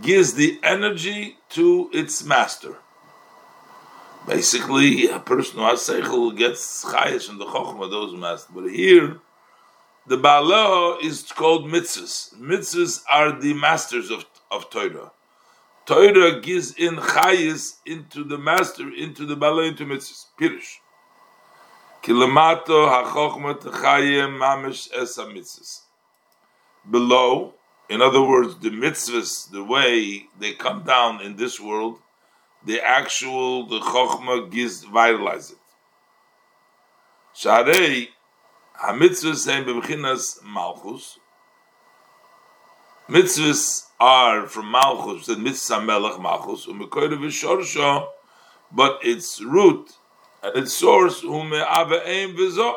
gives the energy to its master. Basically, a person who has seichel gets chayish from the chokhmah those masters. But here, the Baala is called mitzvahs. Mitzvahs are the masters of, of Torah. Torah gives in chayis into the master, into the Baala, into mitzvahs. Pirish. Kilamato ha-chokhmah techayim mamish esa mitzvahs. Below, in other words, the mitzvahs, the way they come down in this world, the actual, the chokhmah gives, vitalize it. Sharei, ha-mitzvahs bebechinas malchus, mitzvahs are from Malchus, the mitzvah melech Malchus, umekoyre v'shorsho, but its root and its source, um, v'zo.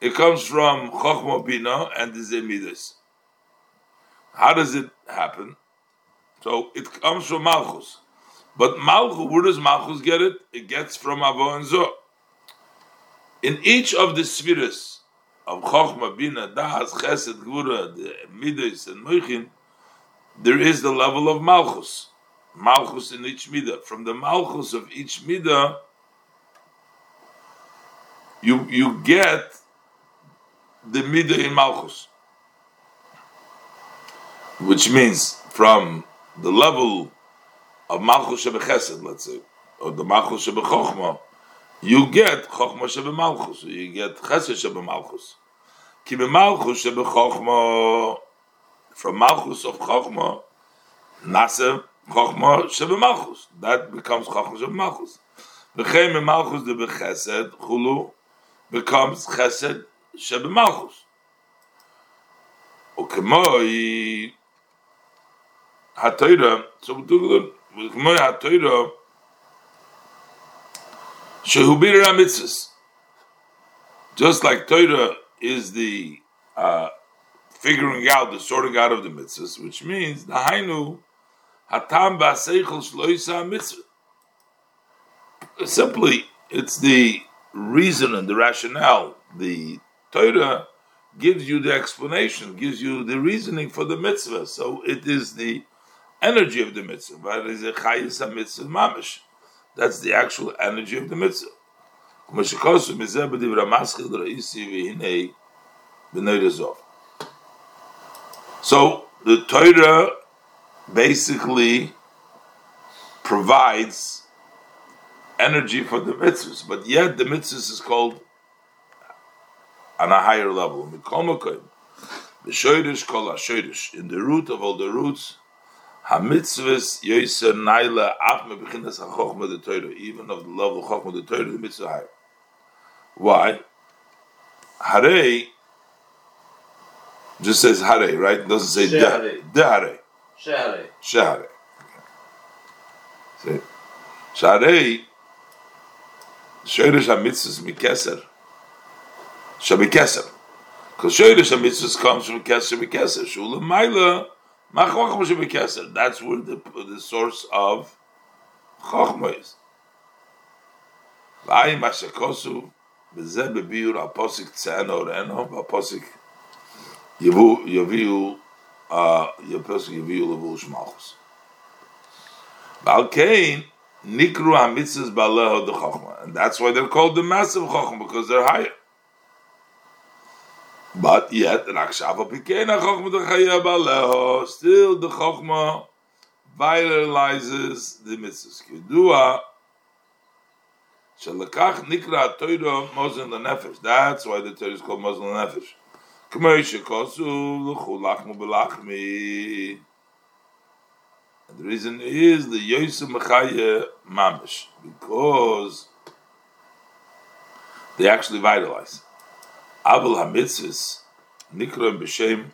It comes from Chochma Bina and the Zemidas. How does it happen? So it comes from Malchus. But Malchus, where does Malchus get it? It gets from Avo Zo. In each of the spheres of Chochma, Bina, Das, Chesed, Gvura, Midas, and Moichin, there is the level of Malchus. Malchus in each Midah. From the Malchus of each Midah, you, you get the Midah in Malchus. Which means from the level of Malchus Shebechesed, let's say, or the Malchus Shebechochma, you get Chochma Shebe Malchus, you get Chesed Shebe Malchus. Ki Malchus Shebe Chochma, from Malchus of Chochma, Nase Chochma Shebe Malchus. That becomes Chochma Shebe Malchus. V'chein Malchus de Bechesed, Chulu, becomes Chesed Shebe Malchus. וכמוי התוירה, so וכמוי התוירה, שהוא Shehubir mitzvahs. Just like Torah is the uh, figuring out the sorting out of the mitzvahs, which means the hainu hatam ba'seichel shloisa mitzvah. Simply, it's the reason and the rationale. The Torah gives you the explanation, gives you the reasoning for the mitzvah. So it is the energy of the mitzvah. But it is a chayis mitzvah mamish. That's the actual energy of the mitzvah. So the Torah basically provides energy for the mitzvahs, but yet the mitzvahs is called on a higher level. In the root of all the roots, Hamitzvahs yoiser naila af me beginnes ha chokhma de Torah, even of the level of chokhma de Torah, the mitzvah higher. Why? Hare just says hare, right? It doesn't say de, hare. Shehare. Shehare. See? Shehare, Shoyrish HaMitzvahs mikeser, Shabikeser. Because Shoyrish HaMitzvahs comes from Keser Mikeser. Shula Maila, Chochma. That's where the, the source of Chochma is. V'ayim Ashakosu, B'zeh Bebiur Aposik Tzeno Reno, Aposik Yavu, Yaviu, uh, Yaposik Yaviu Levu Shmalchus. V'al Nikru HaMitzvahs Baleho de Chochma. And that's why they're called the massive Chochma, because they're higher. But yet, Rakshava Pikena Chochma de Chaya Baleho, still the Chochma vitalizes the mitzvahs. Kedua, Shalakach Nikra Torah Mozen Nefesh. That's why the Torah is called Mozen Nefesh. K'may shekosu l'chu b'lachmi. And the reason is the Yosef Mechaya Mamish, because they actually vitalize. Abel HaMitzvahs, Nikram B'Shem,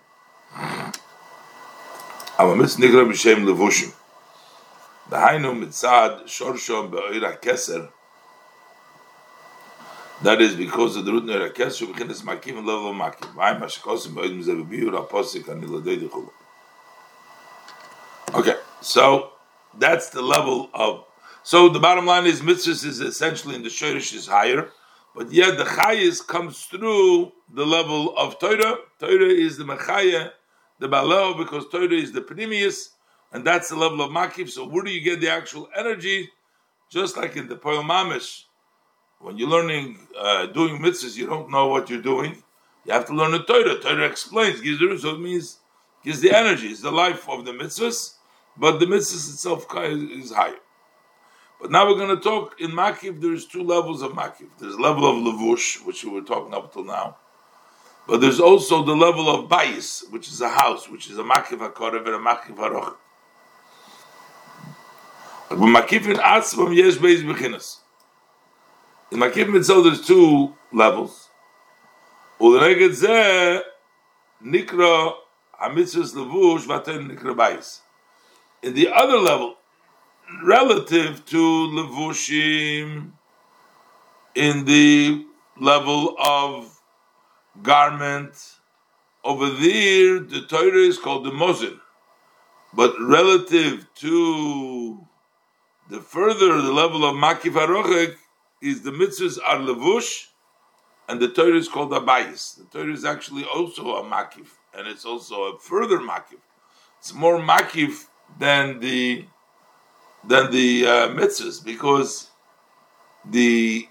Abel HaMitzvahs Nikram B'Shem Levushim. The Hainu Mitzad Shorshom Be'oira Keser, that is because of the root Neira Keser, B'chinas Makim and level Makim. V'ayim HaShekosim Be'oidim Zebebiur HaPosik HaNiladei Dichulu. Okay, so that's the level of. So the bottom line is mitzvahs is essentially in the shirish is higher, but yet the chayis comes through the level of Torah. Torah is the mechaya, the baleo, because Torah is the pnimius, and that's the level of makif. So where do you get the actual energy? Just like in the Poel Mamish, when you're learning uh, doing mitzvahs, you don't know what you're doing. You have to learn the Torah. Torah explains, gives the so it means gives the energy. It's the life of the mitzvahs but the mitzvah itself is higher. But now we're going to talk in Makif. There's two levels of Makif. There's level of levush, which we were talking up till now, but there's also the level of bayis, which is a house, which is a Makif hakorev and a Makif haroch. But Makif in atzvam yesh bechinas. In Makif itself, there's two levels. Ulreged zeh nikra hamitzvahs levush v'atoyr nikrabayis. In the other level, relative to levushim, in the level of garment, over there the Torah is called the Mozin. But relative to the further the level of Makif Arochek is the mitzvahs are levush, and the Torah is called Abayis. The Torah is actually also a Makif, and it's also a further Makif. It's more Makif than the than the uh, mitzvahs because the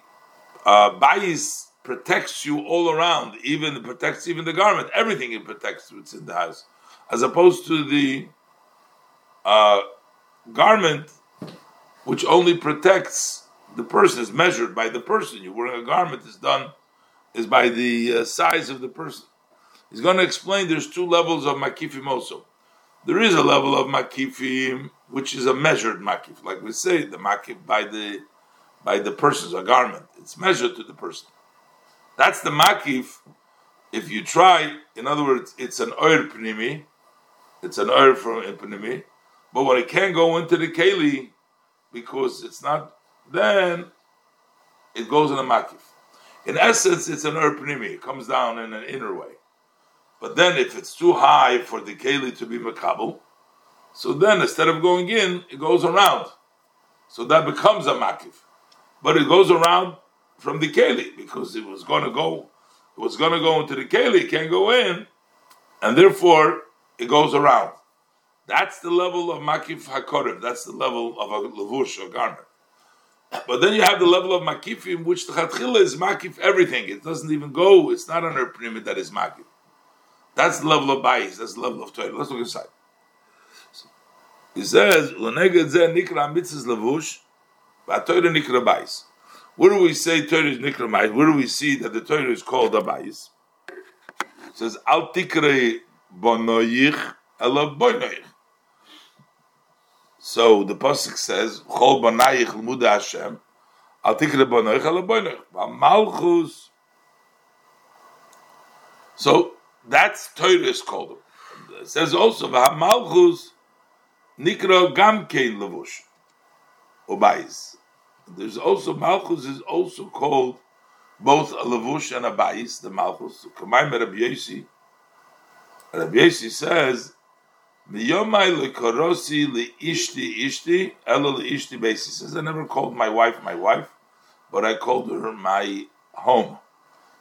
uh, Bayis protects you all around, even protects even the garment, everything it protects what's in the house, as opposed to the uh, garment, which only protects the person, is measured by the person. You're wearing a garment is done is by the uh, size of the person. He's going to explain there's two levels of makifim also. There is a level of makifim which is a measured makif, like we say the makif by the by the person's a garment. It's measured to the person. That's the makif. If you try, in other words, it's an oir pnimi, it's an oir from pnimi, but when it can't go into the keli because it's not, then it goes in a makif. In essence, it's an oir pnimi. It comes down in an inner way. But then, if it's too high for the keli to be makabel, so then instead of going in, it goes around. So that becomes a makif. But it goes around from the keli because it was going to go, it was going to go into the keli, it can't go in, and therefore it goes around. That's the level of makif hakorim. That's the level of a levush, a garment. But then you have the level of makifim, which the chatchila is makif everything. It doesn't even go. It's not on her pyramid that is makif. That's the level of bayis. That's the level of Torah. Let's look inside. He says, "L'neged zeh nikra mitzvahs levush, v'atoyre nikra bayis." Where do we say Torah is Nikramait? Where do we see that the Torah is called Abayis? It says, Al Tikre Bonoyich Elav Bonoyich. So the Pasuk says, Chol Bonayich L'muda Hashem, Al Tikre Bonoyich Elav Bonoyich. Malchus. So that's Torah is called. It says also, Malchus Nikra Gamkein Levush. Obayis. There's also Malchus is also called both a levush and a bais, the Malchus. Kamayim Rabbi Yosi. Rabbi Yosi says, "Miyomai lekorosi leishti ishti elo leishti beis." He says, "I never called my wife my wife, but I called her my home."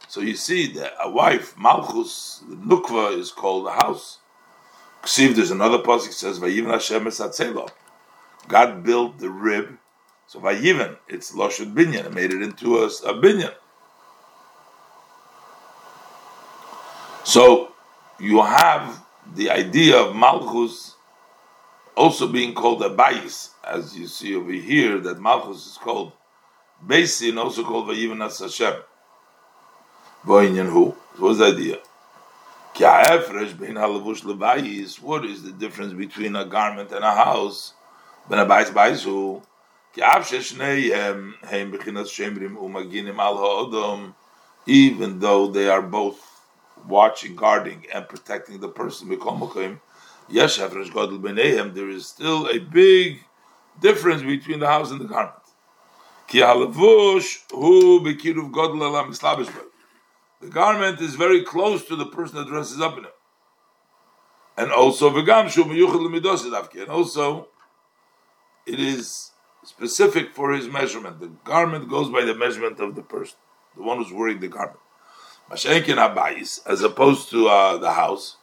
So you see that a wife, Malchus, the Nukva, is called a house. See, there's another pasuk says, "Vayiv Hashem es God built the rib so by Yivin, it's Loshut Binyan. It made it into a, a Binyan. So you have the idea of Malchus also being called a Bais, as you see over here, that Malchus is called Beisin, also called Vayivan as Hashem. Voinyan who? What's the idea? What is the difference between a garment and a house? Even though they are both watching, guarding, and protecting the person, there is still a big difference between the house and the garment. The garment is very close to the person that dresses up in it. And also, and also, it is specific for his measurement. The garment goes by the measurement of the person, the one who's wearing the garment. Mashenkin abayis, as opposed to uh, the house,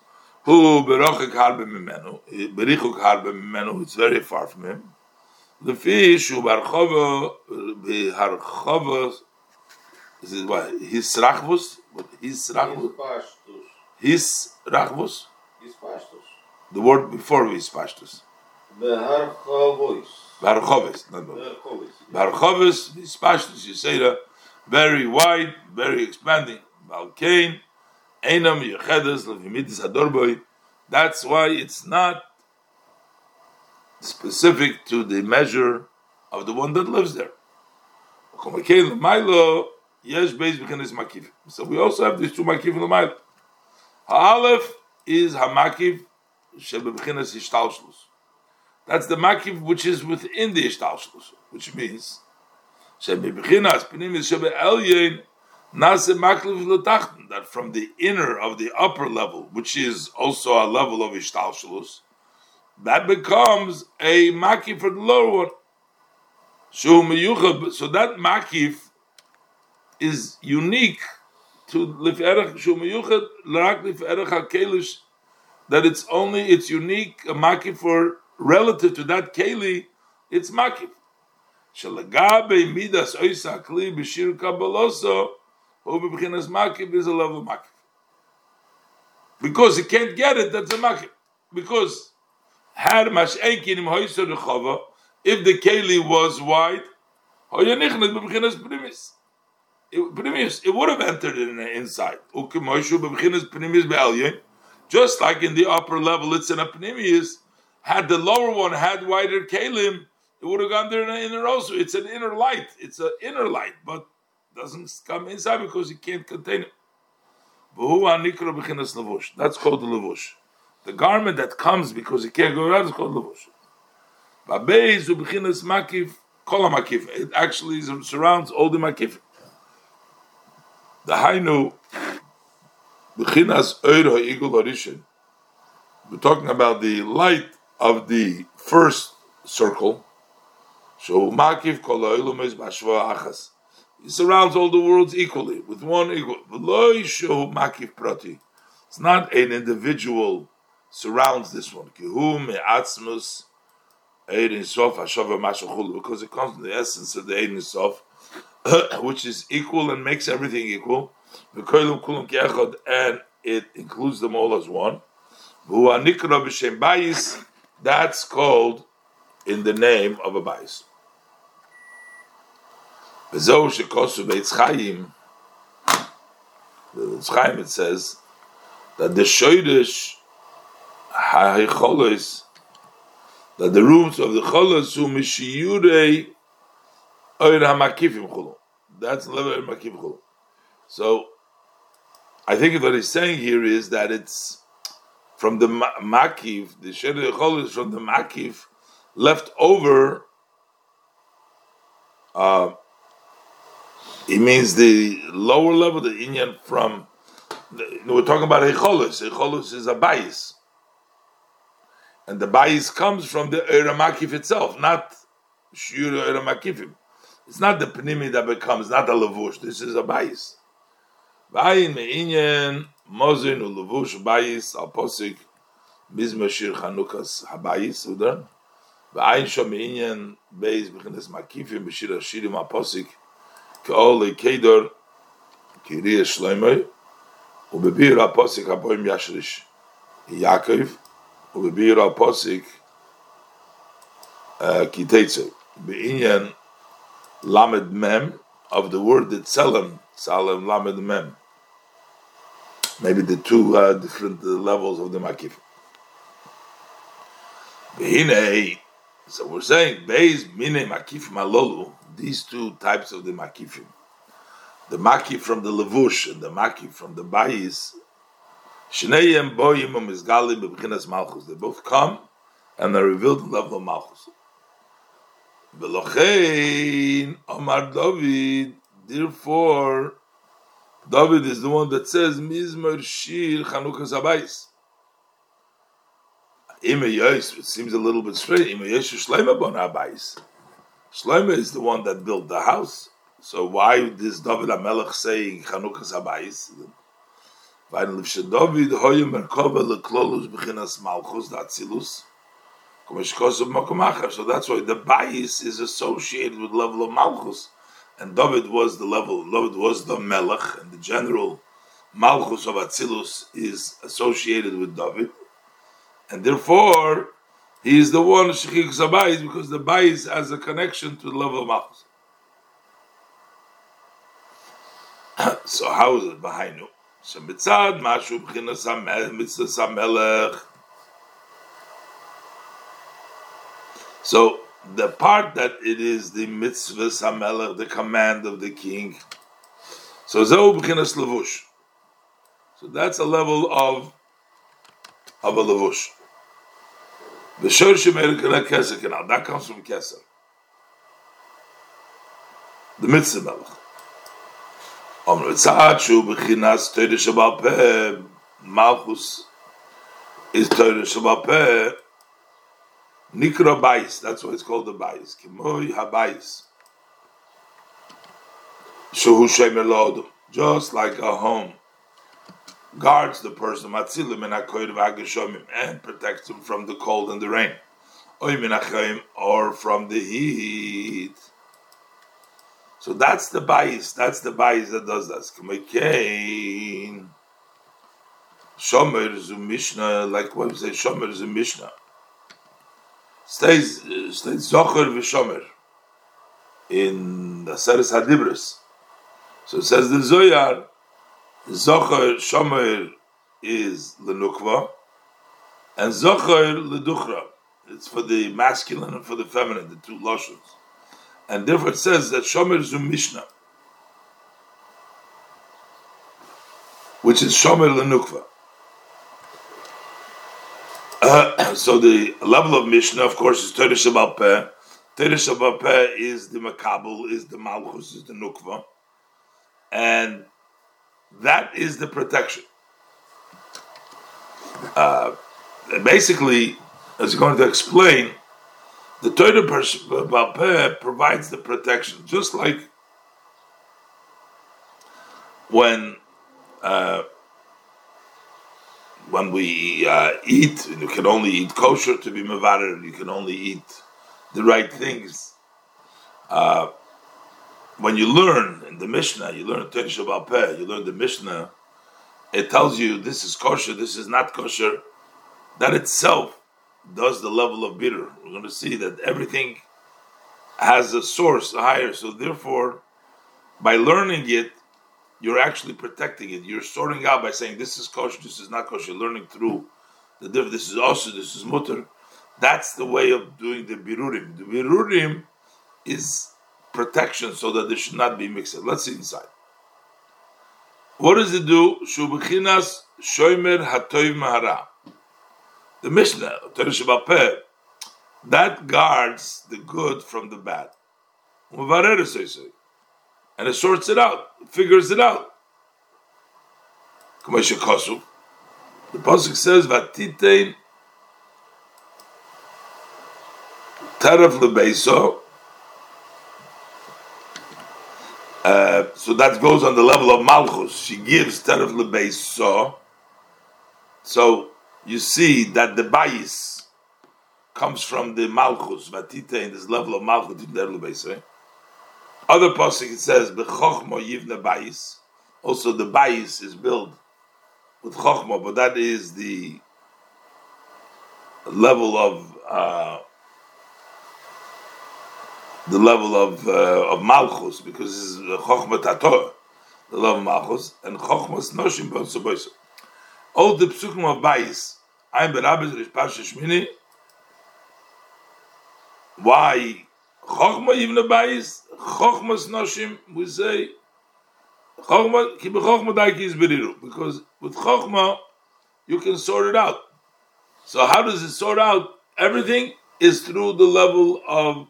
who berochik harbe mimenu, berichuk it's very far from him. The fish who barchova, beharchova, is it what? His rachvus? His rachvus? His? His pashtus. The word before his pashtus. Beharchovos. Barchovis, not Barchovis, Mispashtus Yisera, very wide, very expanding. Balkain, Einam Yechedes, Levimitis Adorboy. That's why it's not specific to the measure of the one that lives there. So we also have these two makif in the mile. Aleph is hamakiv shebebchinas ishtalshlus. That's the makiv which is within the ishtalshlus, which means shebebchinas pnimis shebeelyin nase makliv letachten. That from the inner of the upper level, which is also a level of ishtalshlus, that becomes a makiv for the lower one. So that makif is unique to liferach shumiyuchat larak liferach hakelish that it's only it's unique a makif for relative to that keli it's makif. Shalagabe midas oisa kli b'shir kabaloso who b'chinas makif is a level makif. Because he can't get it that's a makif. Because had mash'ekin im hoyso rechava if the keli was wide hoyanichnet b'chinas primis it, it would have entered in the inside. Just like in the upper level, it's an apnimius. Had the lower one had wider kalim, it would have gone there in the inner also. It's an inner light. It's an inner light, but doesn't come inside because it can't contain it. That's called the levush. The garment that comes because it can't go around is called levush. It actually surrounds all the makif. The Hainu, Bechinas Eir Ha'igul Harishin. We're talking about the light of the first circle. So Makif Kol is Bashva Achas. He surrounds all the worlds equally, with one equal. Makif Prati. It's not an individual surrounds this one. Kihu Me'atzmus Eir Sof Hashava Mashachulu. Because it comes from the essence of the Eir Sof which is equal and makes everything equal, and it includes them all as one. That's called in the name of a bais. The Chaim it says that the shoydish that the rooms of the cholos who mishiyurei that's level So, I think what he's saying here is that it's from the makif, the sheder chol is from the makif left over. Uh, it means the lower level, the inyan from. We're talking about echolus. Echolus is a bias, and the bias comes from the eramakif itself, not shura eramakifim. It's not the pnimi that becomes not a levush. This is a bayis. Vayin meinyan mozin ulevush bayis al posik mizmashir chanukas habayis udan. Vayin shom meinyan beis b'chines makifim b'shir hashirim al posik keol kedor kiriyah shloimei ובביר הפוסק הבוים ישריש יעקב ובביר הפוסק כי תצא בעניין lamed mem of the word that Tselem, Salem lamed mem. Maybe the two uh, different levels of the makif. So we're saying beis mine makif malolu. These two types of the makifim, the makif from the levush and the makif from the bayis. Shneyem boyim umizgalim bebchinas malchus. They both come and are revealed in the level of malchus. Velochein Omar David. Therefore, David is the one that says Mizmor Shir Chanukah Yos, it seems a little bit strange. Shleima is the one that built the house. So why does David Amelech say Chanukah Zabayis? Weil David hoye merkova leklolus bechinas malchus da atzilus. So that's why the bias is associated with level of Malchus. And David was the level, David was the Melech, and the general Malchus of Atzilus is associated with David. And therefore, he is the one Shechik Zabayis because the bias has a connection to the level of Malchus. so how is it behind you? So mitzad mashu b'chinas mitzvah So the part that it is the mitzvah samelech, the command of the king. So zehu b'chinas levush. So that's a level of of a levush. The shorshim erikana keser canal that comes from keser. The mitzvah melech. Om ritzat shu shabal peh malchus is peh nikra bais. That's why it's called the bais. Kimoy habais. Shuhu shemer lodum. Just like a home guards the person matzilim and akoyr v'agashomim and protects him from the cold and the rain, or from the heat. So that's the bias. That's the bias that does that. Shomer is a mishnah, like what we say, shomer is a mishnah. Stays stays zocher v'shomer in the Seres Hadibris. So it says the Zohar Zocher Shomer is lenukva, and Zocher leduchra. It's for the masculine and for the feminine, the two lashons. And therefore it says that Shomer is a Mishnah, which is Shomer lenukva. Uh, so the level of Mishnah, of course, is Torah Shebaal Peh. Torah is the Makabel, is the Malchus, is the Nukva. And that is the protection. Uh, basically, as going to explain, the Torah provides the protection, just like when uh, when we uh, eat, you can only eat kosher to be mevarer, you can only eat the right things. Uh, when you learn in the Mishnah, you learn Torah Shebaal Peh, you learn the Mishnah, it tells you this is kosher, this is not kosher. That itself does the level of bitter. We're going to see that everything has a source higher. So therefore, by learning it, you're actually protecting it. You're sorting out by saying this is kosher, this is not kosher. Learning through the difference. This is also this is mutter. That's the way of doing the birurim. The birurim is protection so that they should not be mixed. Let's see inside. What does it do? Shubichinas shoimer hatoiv mahara. The Mishnah, Torah that guards the good from the bad. And it sorts it out, figures it out. The Pasuk says, Vatitein Taraf Lebeso Uh, so that goes on the level of Malchus. She gives Teref Lebeis So you see that the Bayis comes from the Malchus, Vatita, in this level of Malchus, in Teref Lebeis Other passage it says, B'chochmo yivne Bayis. Also the Bayis is built with Chochmo, but that is the level of uh, the level of uh, of malchus because this is chokhmat tator, the level of malchus and chokhmas noshim bon sobois. All the psukim of bayis, I'm berabes rish pasha shmini. Why chokhma even the bayis? Chokhmas noshim we say chokhma ki chokhma daiki is beriru because with chokhma you can sort it out. So how does it sort out? Everything is through the level of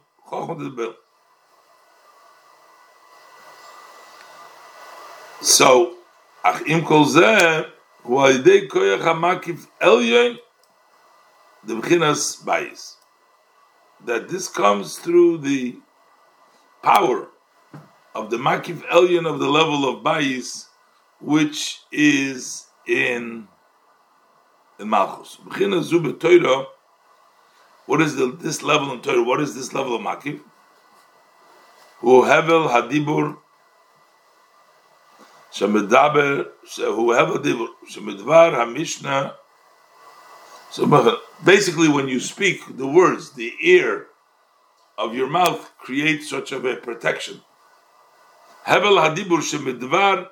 so, ach im kol ze, hu aidei koyach hamakif elyon, the bchinas bayis. That this comes through the power of the makif elyon of the level of bayis, which is in in Malchus. What is the, this level in Torah? What is this level of Makif? Who hevel hadibur shemedaber hu hevel dibur shemedvar hamishna. Basically, when you speak the words, the ear of your mouth creates such of a protection. Hevel hadibur shemedvar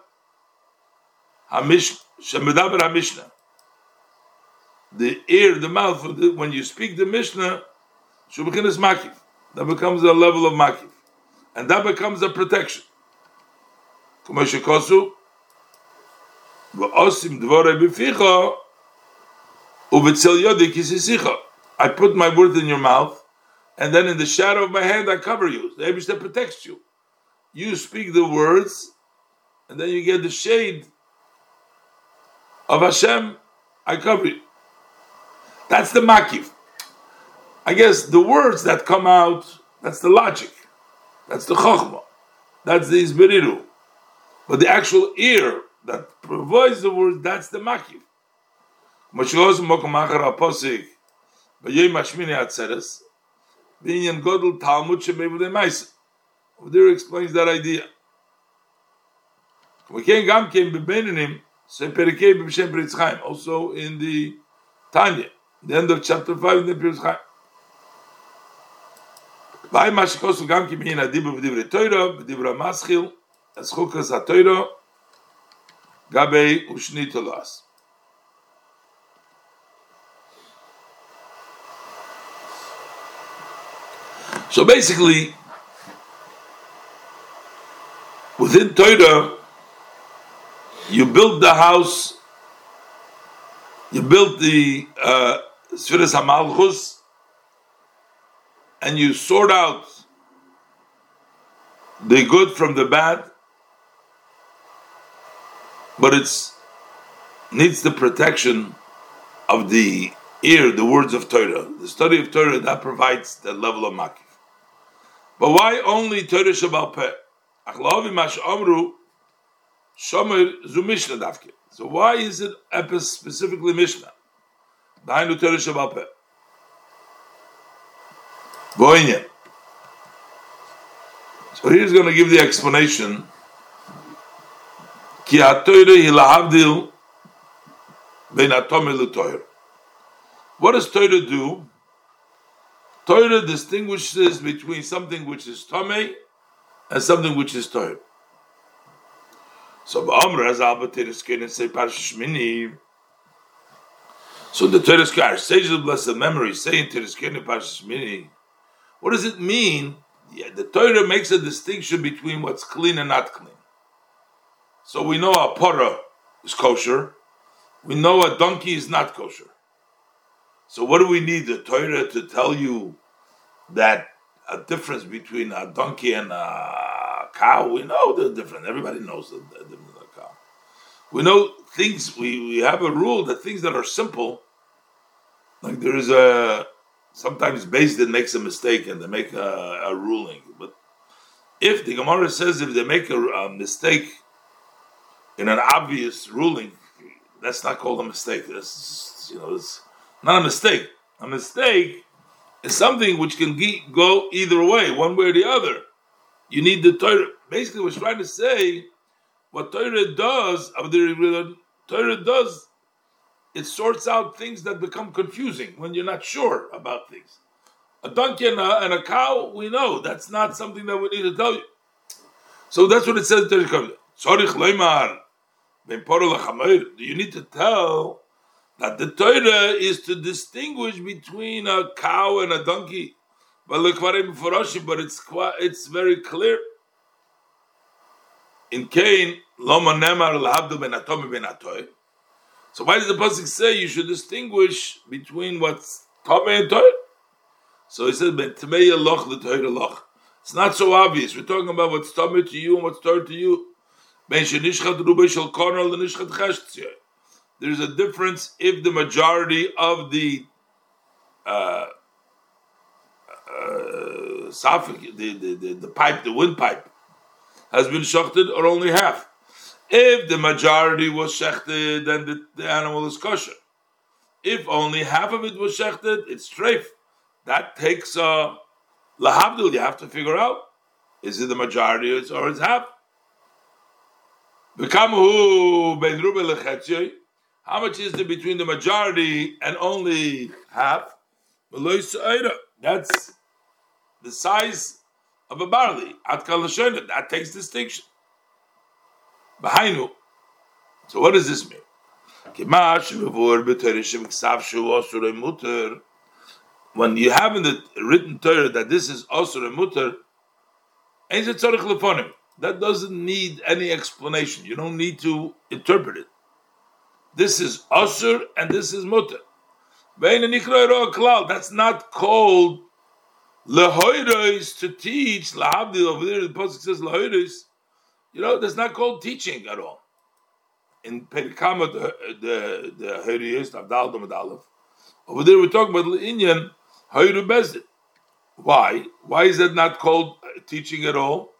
hamish shemedaber hamishna the ear, the mouth, when you speak the Mishnah, Shubachin is makif. That becomes a level of makif. And that becomes a protection. Kumashikosu, V'osim dvore b'ficha, I put my word in your mouth, and then in the shadow of my hand I cover you. The Abishta protects you. You speak the words, and then you get the shade of Hashem. I cover you. That's the makif. I guess the words that come out, that's the logic. That's the chokhmah. That's the isberiru. But the actual ear that provides the words, that's the makif. Moshilos mokom achar aposik, b'yei mashmini atzeres, b'inyan godel talmud shemevu de maisa. There explains that idea. Can gam kem bebenenim, se perikei b'shem Pritzchaim, also in the Tanya, the end of chapter 5 in the Pritzchaim. Vai mashkos gam kem in adibu b'divrei Torah, b'divrei maschil, as chukas ha-Torah, gabei ushni tolas. So basically, within Torah, you build the house, you build the uh, HaMalchus, and you sort out the good from the bad, but it's needs the protection of the ear, the words of Torah. The study of Torah that provides that level of makif. But why only Torah Shabbal Peh? Achlavi Mash Shomer Zu Mishnah Davke. So why is it specifically Mishnah? Dainu Torah Shabbal Peh. Boinyan. So he's going to give the explanation. Ki ha-Torah hi lahavdil ben atomel What does Torah do? Torah distinguishes between something which is Tomei and something which is Torah. So Ba'amr as Alba Tereskin say Parshashmini. So the Tereskin, our sages of blessed memory, say in Tereskin and Parshashmini, what does it mean? Yeah, the Torah makes a distinction between what's clean and not clean. So we know a porah is kosher. We know a donkey is not kosher. So what do we need the Torah to tell you that a difference between a donkey and a cow? We know the difference. Everybody knows the, difference of a cow. We know things. We, we have a rule that things that are simple, like there is a sometimes base that makes a mistake and they make a, a ruling. But if the Gemara says if they make a, a mistake in an obvious ruling, that's not called a mistake. That's you know it's not a mistake. A mistake is something which can go either way, one way or the other. You need the Torah. Basically, we're trying to say what Torah does, Torah does, it sorts out things that become confusing when you're not sure about things. A donkey and a, and a cow, we know that's not something that we need to tell you. So that's what it says. Do you need to tell that the Torah is to distinguish between a cow and a donkey. But it's quite, it's very clear. In Cain, Loma Nemar ben ben. So why does the pasuk say you should distinguish between what's Tome and Toy? So he says, Ben Loch Loch. It's not so obvious. We're talking about what's Tome to you and what's Toy to you. Ben there's a difference if the majority of the uh, uh, the, the, the, the pipe, the windpipe, has been shechted or only half. If the majority was shechted, then the, the animal is kosher. If only half of it was shechted, it's treif. That takes a uh, lahabdil. You have to figure out is it the majority or it's half. How much is there between the majority and only half? That's the size of a barley. That takes distinction. Behind So what does this mean? When you have in the written Torah that this is also a mutter, that doesn't need any explanation. You don't need to interpret it. This is Asur and this is Mutter. That's not called lehoiros to teach. Over there, the pasuk says lehoiros. You know, that's not called teaching at all. In Perikama, the the the Aleph. Over there, we're talking about Inyan hoiru bezdin. Why? Why is that not called teaching at all?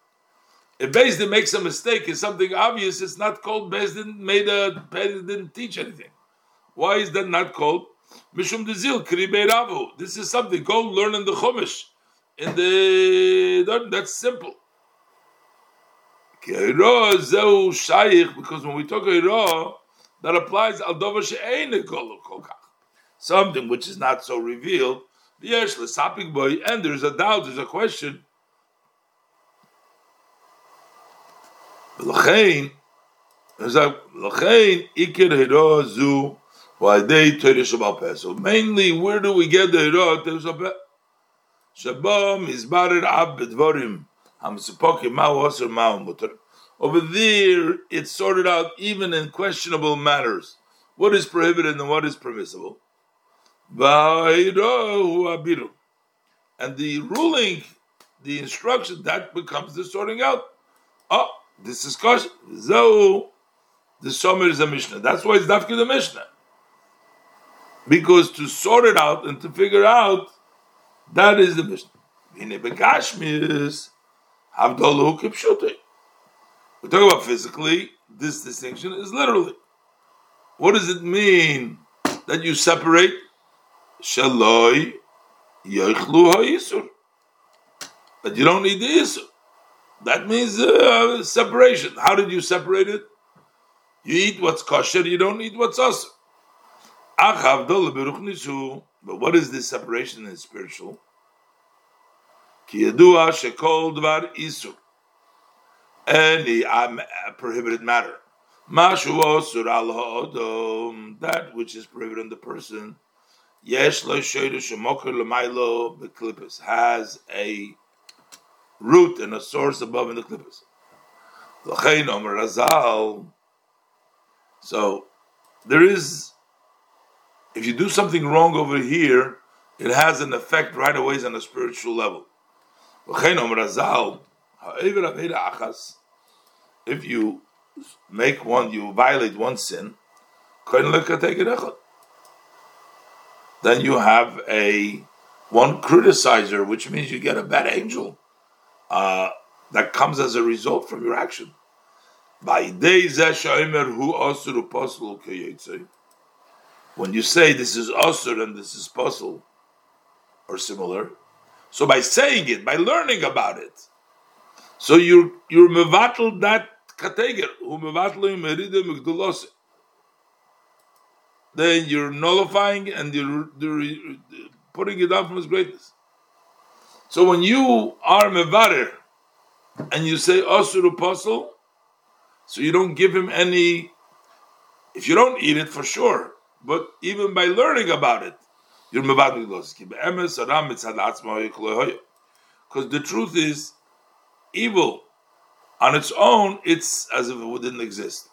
If Bezdin makes a mistake in something obvious, it's not called Bezdin made a Bezdin didn't teach anything. Why is that not called Mishum Dezil Ravu? This is something. Go learn in the Chumash. In the that's simple. Because when we talk Hira, that applies al something which is not so revealed. The boy, and there's a doubt, there's a question. L'chein, l'chein ikir hira zu v'adei Torah Shebaal Peh. So mainly, where do we get the hira Torah Shabbat? Shabbat mizbarer ab bedvarim hamsupokim ma'u osir ma'u mutar. Over there, it's sorted out even in questionable matters. What is prohibited and what is permissible. And the ruling, the instruction, that becomes the sorting out. Oh, this is. So, the Somer is a Mishnah. That's why it's Dafki the Mishnah. Because to sort it out and to figure out, that is the Mishnah. In Begashmis, Havdalu Kipshute. We talk about physically, this distinction is literally. What does it mean that you separate? Shaloi Yoichlu HaYisur. But you don't need the Yisur. That means uh, separation. How did you separate it? You eat what's kosher, you don't eat what's asr. But what is this separation in spiritual? Any um, prohibited matter. That which is prohibited in the person. Yesh has a root and a source above in the klipos. So there is, if you do something wrong over here, it has an effect right away on a spiritual level. If you make one, you violate one sin, then you have a one criticizer, which means you get a bad angel uh, that comes as a result from your action. When you say this is asur and this is puzzle or similar, so by saying it, by learning about it, so you're you're mevatel that kateger who mevatel Then you're nullifying and you're, you're putting it down from his greatness. So when you are mevarer and you say oh, asur apostle, so you don't give him any. If you don't eat it for sure, but even by learning about it, you're mevarer Because the truth is, evil on its own, it's as if it didn't exist.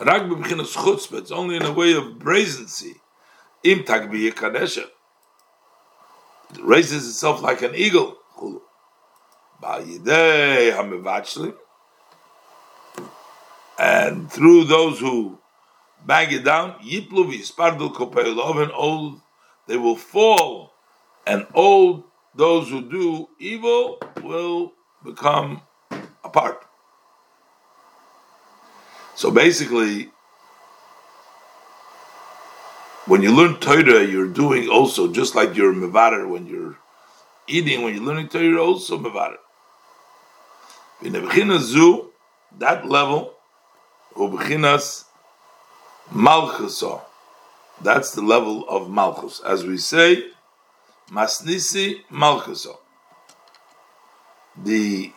It's only in a way of brazency. Im raises itself like an eagle. And through those who bang it down, old they will fall, and all those who do evil will become apart. So basically, when you learn Torah, you're doing also just like you're when you're eating. When you're learning Torah, you're also mevarer. In zu, that level, ubechinas malchuso. That's the level of malchus, as we say, masnisi malchuso. The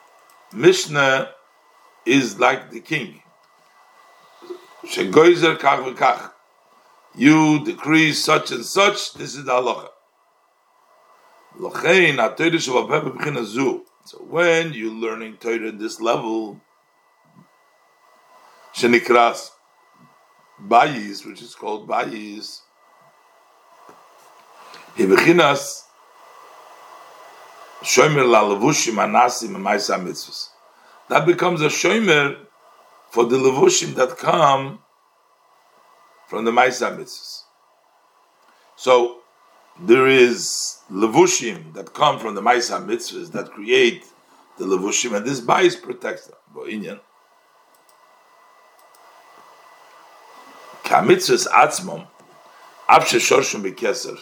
Mishnah is like the king. Shegoizer kach v'kach you decree such and such, this is the halacha. So when you're learning Torah in this level, shenikras bayis, which is called bayis, He bechinas shomer la levushim anasim ma'isa mitzvahs. That becomes a shomer for the levushim that come from the ma'isa mitzvahs. So there is levushim that come from the ma'isa mitzvahs that create the levushim, and this bias protects them. Bo'inyan. Kamitzvahs atzmom, avshe shorshim bekeser,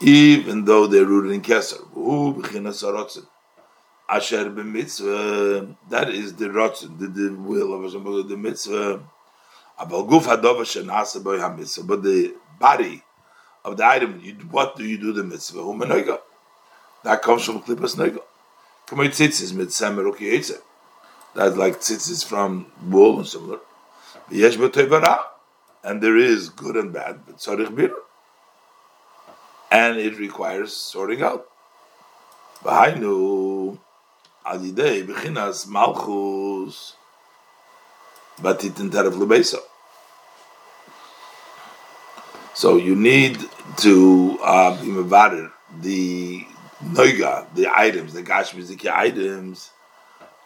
even though they're rooted in keser. Hu b'chinas harotzen. Asher b'mitzvah, that is the rotzen, the, the will of the mitzvah. But the body of the item, you, what do you do the mitzvah? That comes from klippas noiga. Kamei tzitzis mit semer uki That's like tzitzis from wool and similar. V'yesh b'toivara. And there is good and bad, but tzarich bir. And it requires sorting out. V'hainu al yidei b'chinas malchus batitin terav lebeisa. So you need to uh, be mevader the noiga, the items, the gashmiziki items,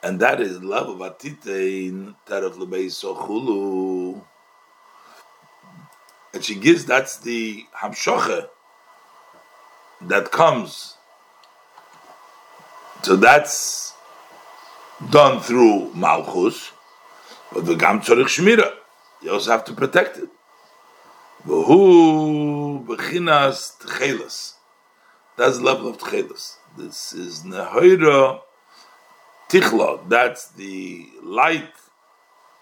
and that is love of atitein terav lebeisa chulu. And she gives that's the hamshoche that comes. So that's done through malchus, but the gam tzorich shmira. You also have to protect it. V'hu b'chinas tchelas. That's the level of tchelas. This is nehoira tichla. That's the light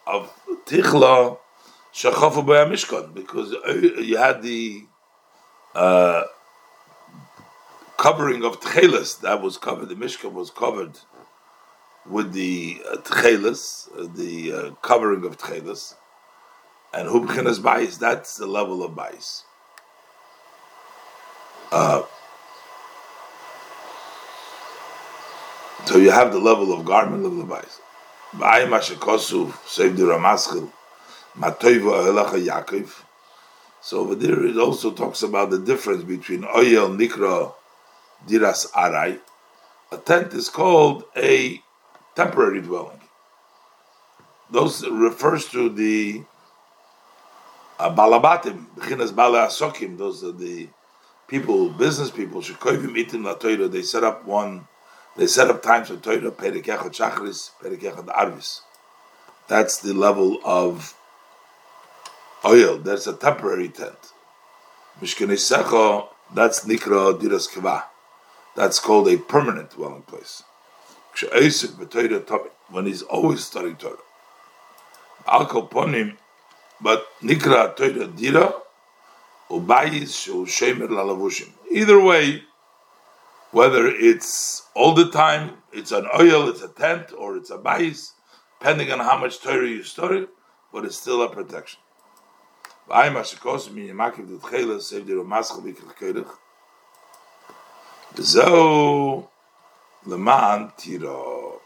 of tichla shachafu mishkan because you had the uh, covering of tchelas that was covered. The mishkan was covered with the uh, tchelas, uh, the uh, covering of tchelas, and hubchinas bais. That's the level of bais. Uh, so you have the level of garment of the bais. Ba'ay mashakosu save the ramaschil matoiva Yaakov. So over there it also talks about the difference between oyel nikra diras arai. A tent is called a temporary dwelling. Those refers to the uh, balabatim, b'chinas bala asokim. Those are the people, business people. Shekoivim itim la They set up one. They set up times for Torah. Perikechad shachris, perikechad arvis. That's the level of oil. That's a temporary tent. Mishkan that's nikra diras. That's called a permanent dwelling place. When he's always studying Torah. Alkal ponim, but nikra Torah dira, ubayis shemer lalavushim. Either way, whether it's all the time, it's an oil, it's a tent, or it's a bayis, depending on how much Torah you study, but it's still a protection. V'ay leman tiro.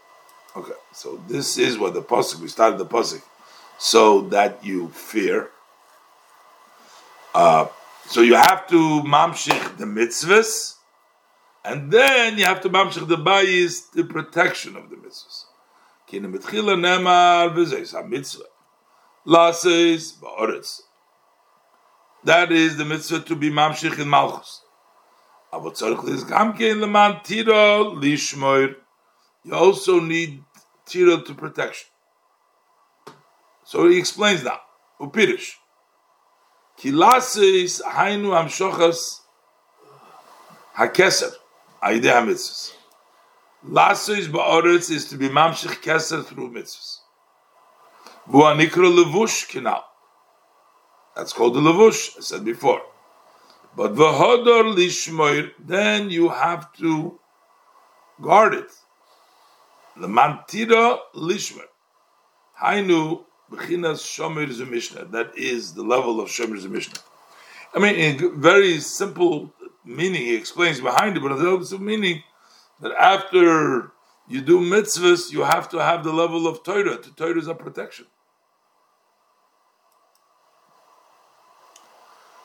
Okay, so this is what the pasuk we started the pasuk, so that you fear. Uh, so you have to mamshich the mitzvahs, and then you have to mamshich the bayis, the protection of the mitzvahs. Kina mitchila nemar v'zeis ha mitzvah. Lases ba'oretz. That is the mitzvah to be mamshich in malchus. You also need tira to protection. So he explains now. Upirish. Ki lasis hainu amshochas hakeser. Aide ha-mitzvahs. Lasis ba'oretz is to be mamshich keser through mitzvahs. Vu anikra levush kinal. That's called the levush, I said before. But v'hodor lishmoir, then you have to guard it. The mantira lishmoir. Hainu b'chinas shomer zemishna. That is the level of shomer zemishna. I mean, in very simple meaning, he explains behind it, but there's a meaning that after you do mitzvahs, you have to have the level of Torah. The Torah is a protection.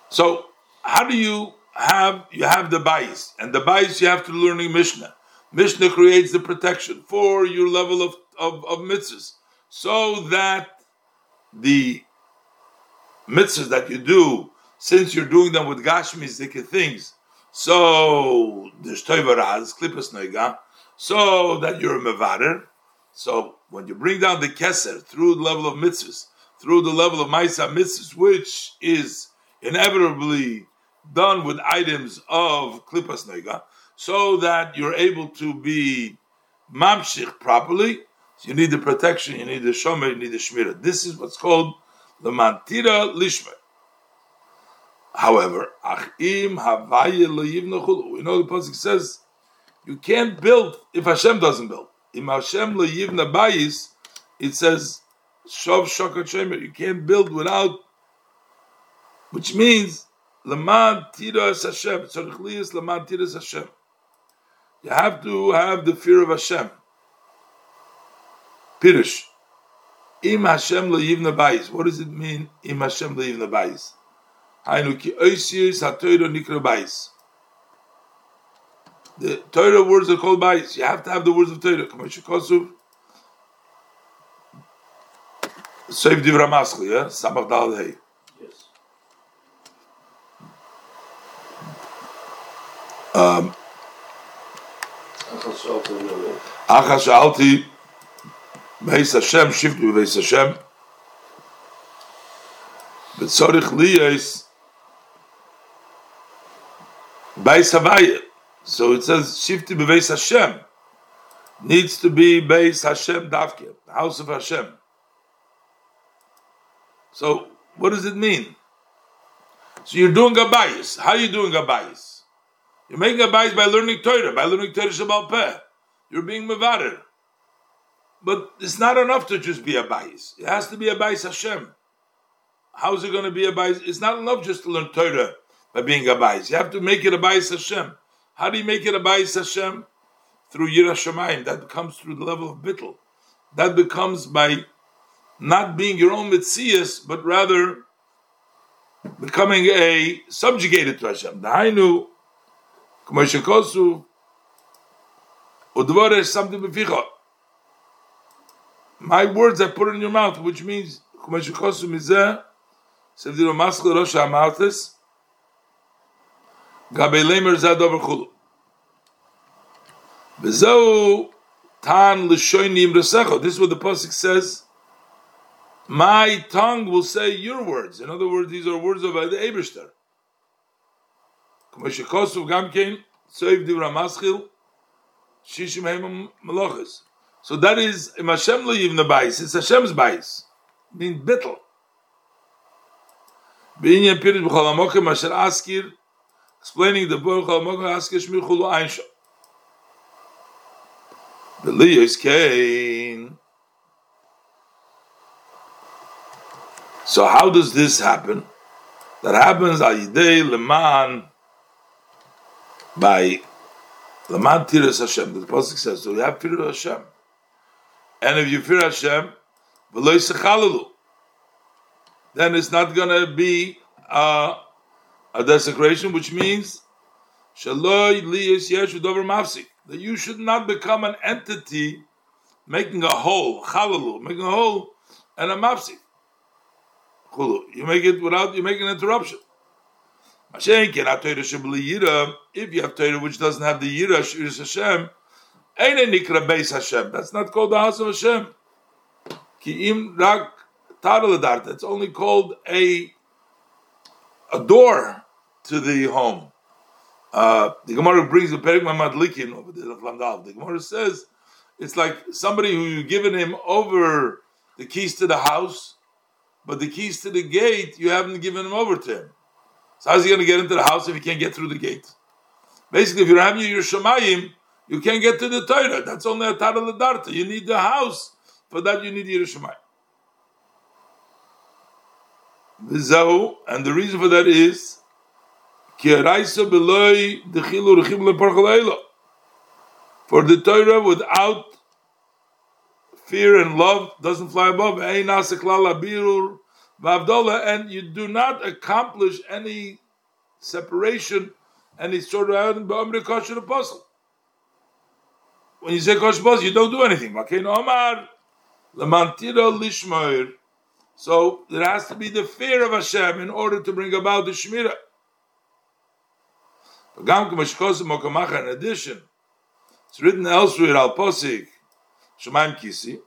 So, how do you have you have the bias, and the bias you have to learning Mishnah. Mishnah creates the protection for your level of, of, of mitzvahs, so that the mitzvahs that you do, since you're doing them with gashmi things, so there's toivaraz, klipas noiga, so that you're a mevarer. So when you bring down the keser through the level of mitzvahs, through the level of Maisa mitzvahs, which is inevitably done with items of Klippas Nega, so that you're able to be mamshich properly. So you need the protection, you need the shomer, you need the shmira. This is what's called the mantira lishmer. However, achim we know the pasuk says you can't build if Hashem doesn't build. Im Hashem leyivna bayis, it says Shov Shokat Shemer. You can't build without, which means Laman Tiras Hashem. Tzarich Laman Tiras Hashem. You have to have the fear of Hashem. Pirish. Im Hashem le'yivna bayis. What does it mean? Im Hashem le'yivna bayis. Hainu ki oisiyis ha-Torah nikra bayis. The Torah words are called bayis. You have to have the words of Torah. Kamash Kosuv. Save Divra Maskli, yeah? Samach Dal Hey. Yes. Um, Acha Shalti, Beis Hashem, Shiftu Beis Hashem, Betzorich Liyes, Beis Havaya. So it says, Shiftu Beis Hashem, needs to be Beis Hashem Davke, the house of Hashem. So what does it mean? So you're doing a bias. How are you doing a bias? You're making a bias by learning Torah, by learning Torah Shebaal Peh. You're being mevarer. But it's not enough to just be a bias. It has to be a bias Hashem. How's it going to be a bias? It's not enough just to learn Torah by being a bias. You have to make it a bias Hashem. How do you make it a bias Hashem? Through Yirah Shemayim. That comes through the level of bittul. That becomes by not being your own mitzias, but rather becoming a subjugated to Hashem. Dahainu, k'moshekosu, udvore something beficha. My words I put in your mouth, which means k'moshekosu mizeh, sevdiro maskul rosh. This is what the Pasuk says, my tongue will say your words. In other words, these are words of the So that is im Hashem lo yivna bais. It's. B'inyan pirit b'chol hamokim asher askir explaining the book b'chol hamokim askir shmir chulu einsho. B'liyos kein So how does this happen? That happens Ayidei Leman by Leman Tiras Hashem. The Pasuk says, so you have fear of Hashem. And if you fear Hashem, then it's not going to be uh, a desecration, which means that you should not become an entity making a hole, chalalu, making a hole and a mafsik. You make it without you make an interruption. If you have Torah which doesn't have the Yira Shiris Hashem, Nikra Beis Hashem. That's not called the house of Hashem. Ki'im Rak It's only called a a door to the home. Uh, the Gemara brings the Perik Madlikin over the The Gemara says it's like somebody who you've given him over the keys to the house but the keys to the gate you haven't given him over to him. So how's he going to get into the house if he can't get through the gate? Basically, if you don't have your Shemayim, you can't get to the Torah. That's only a Tara Ladarta. You need the house. For that, you need Yiras Shamayim. And the reason for that is for the Torah without fear and love doesn't fly above. And you do not accomplish any separation sorted out in Ba'amri Kosher Apostle. When you say Kosher Apostle, you don't do anything. Omar, Lamantira Lishmoir. So there has to be the fear of Hashem in order to bring about the Shmirah. In addition, it's written elsewhere, Al Posik, Shemaim Kisi,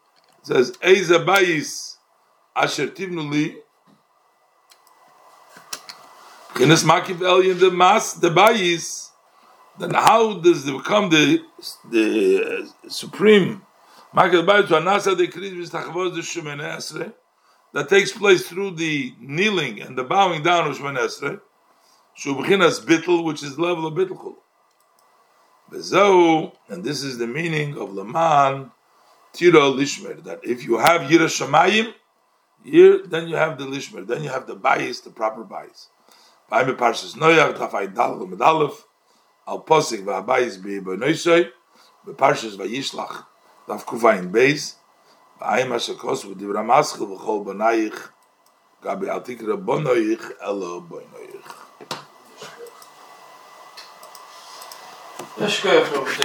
says, Eiza Bayis Asher Tivnu Li, Kines Makiv Elyon the Mas, the Bayis, then how does it become the, the uh, supreme Makiv Bayis to Anasa the Kris Vistachavoz the Shemoneh Esrei, that takes place through the kneeling and the bowing down of Shemoneh Esrei, Shubchinas Bittel, which is level of Bittelkul. Bezo, and this is the meaning of Laman Tira Lishmer, that if you have Yiras Shamayim, Here, then you have the lishmer, then you have the bias, the proper bias. Bei mir parshas Noach, daf ein Dalel al posig va bias bi bei Noisoy, bei parshas va Yishlach, daf kufayin Beis, bei ma shkos u divra maschel v'chol banayich, gabi atik rabonoich elo boinoich. יש כיף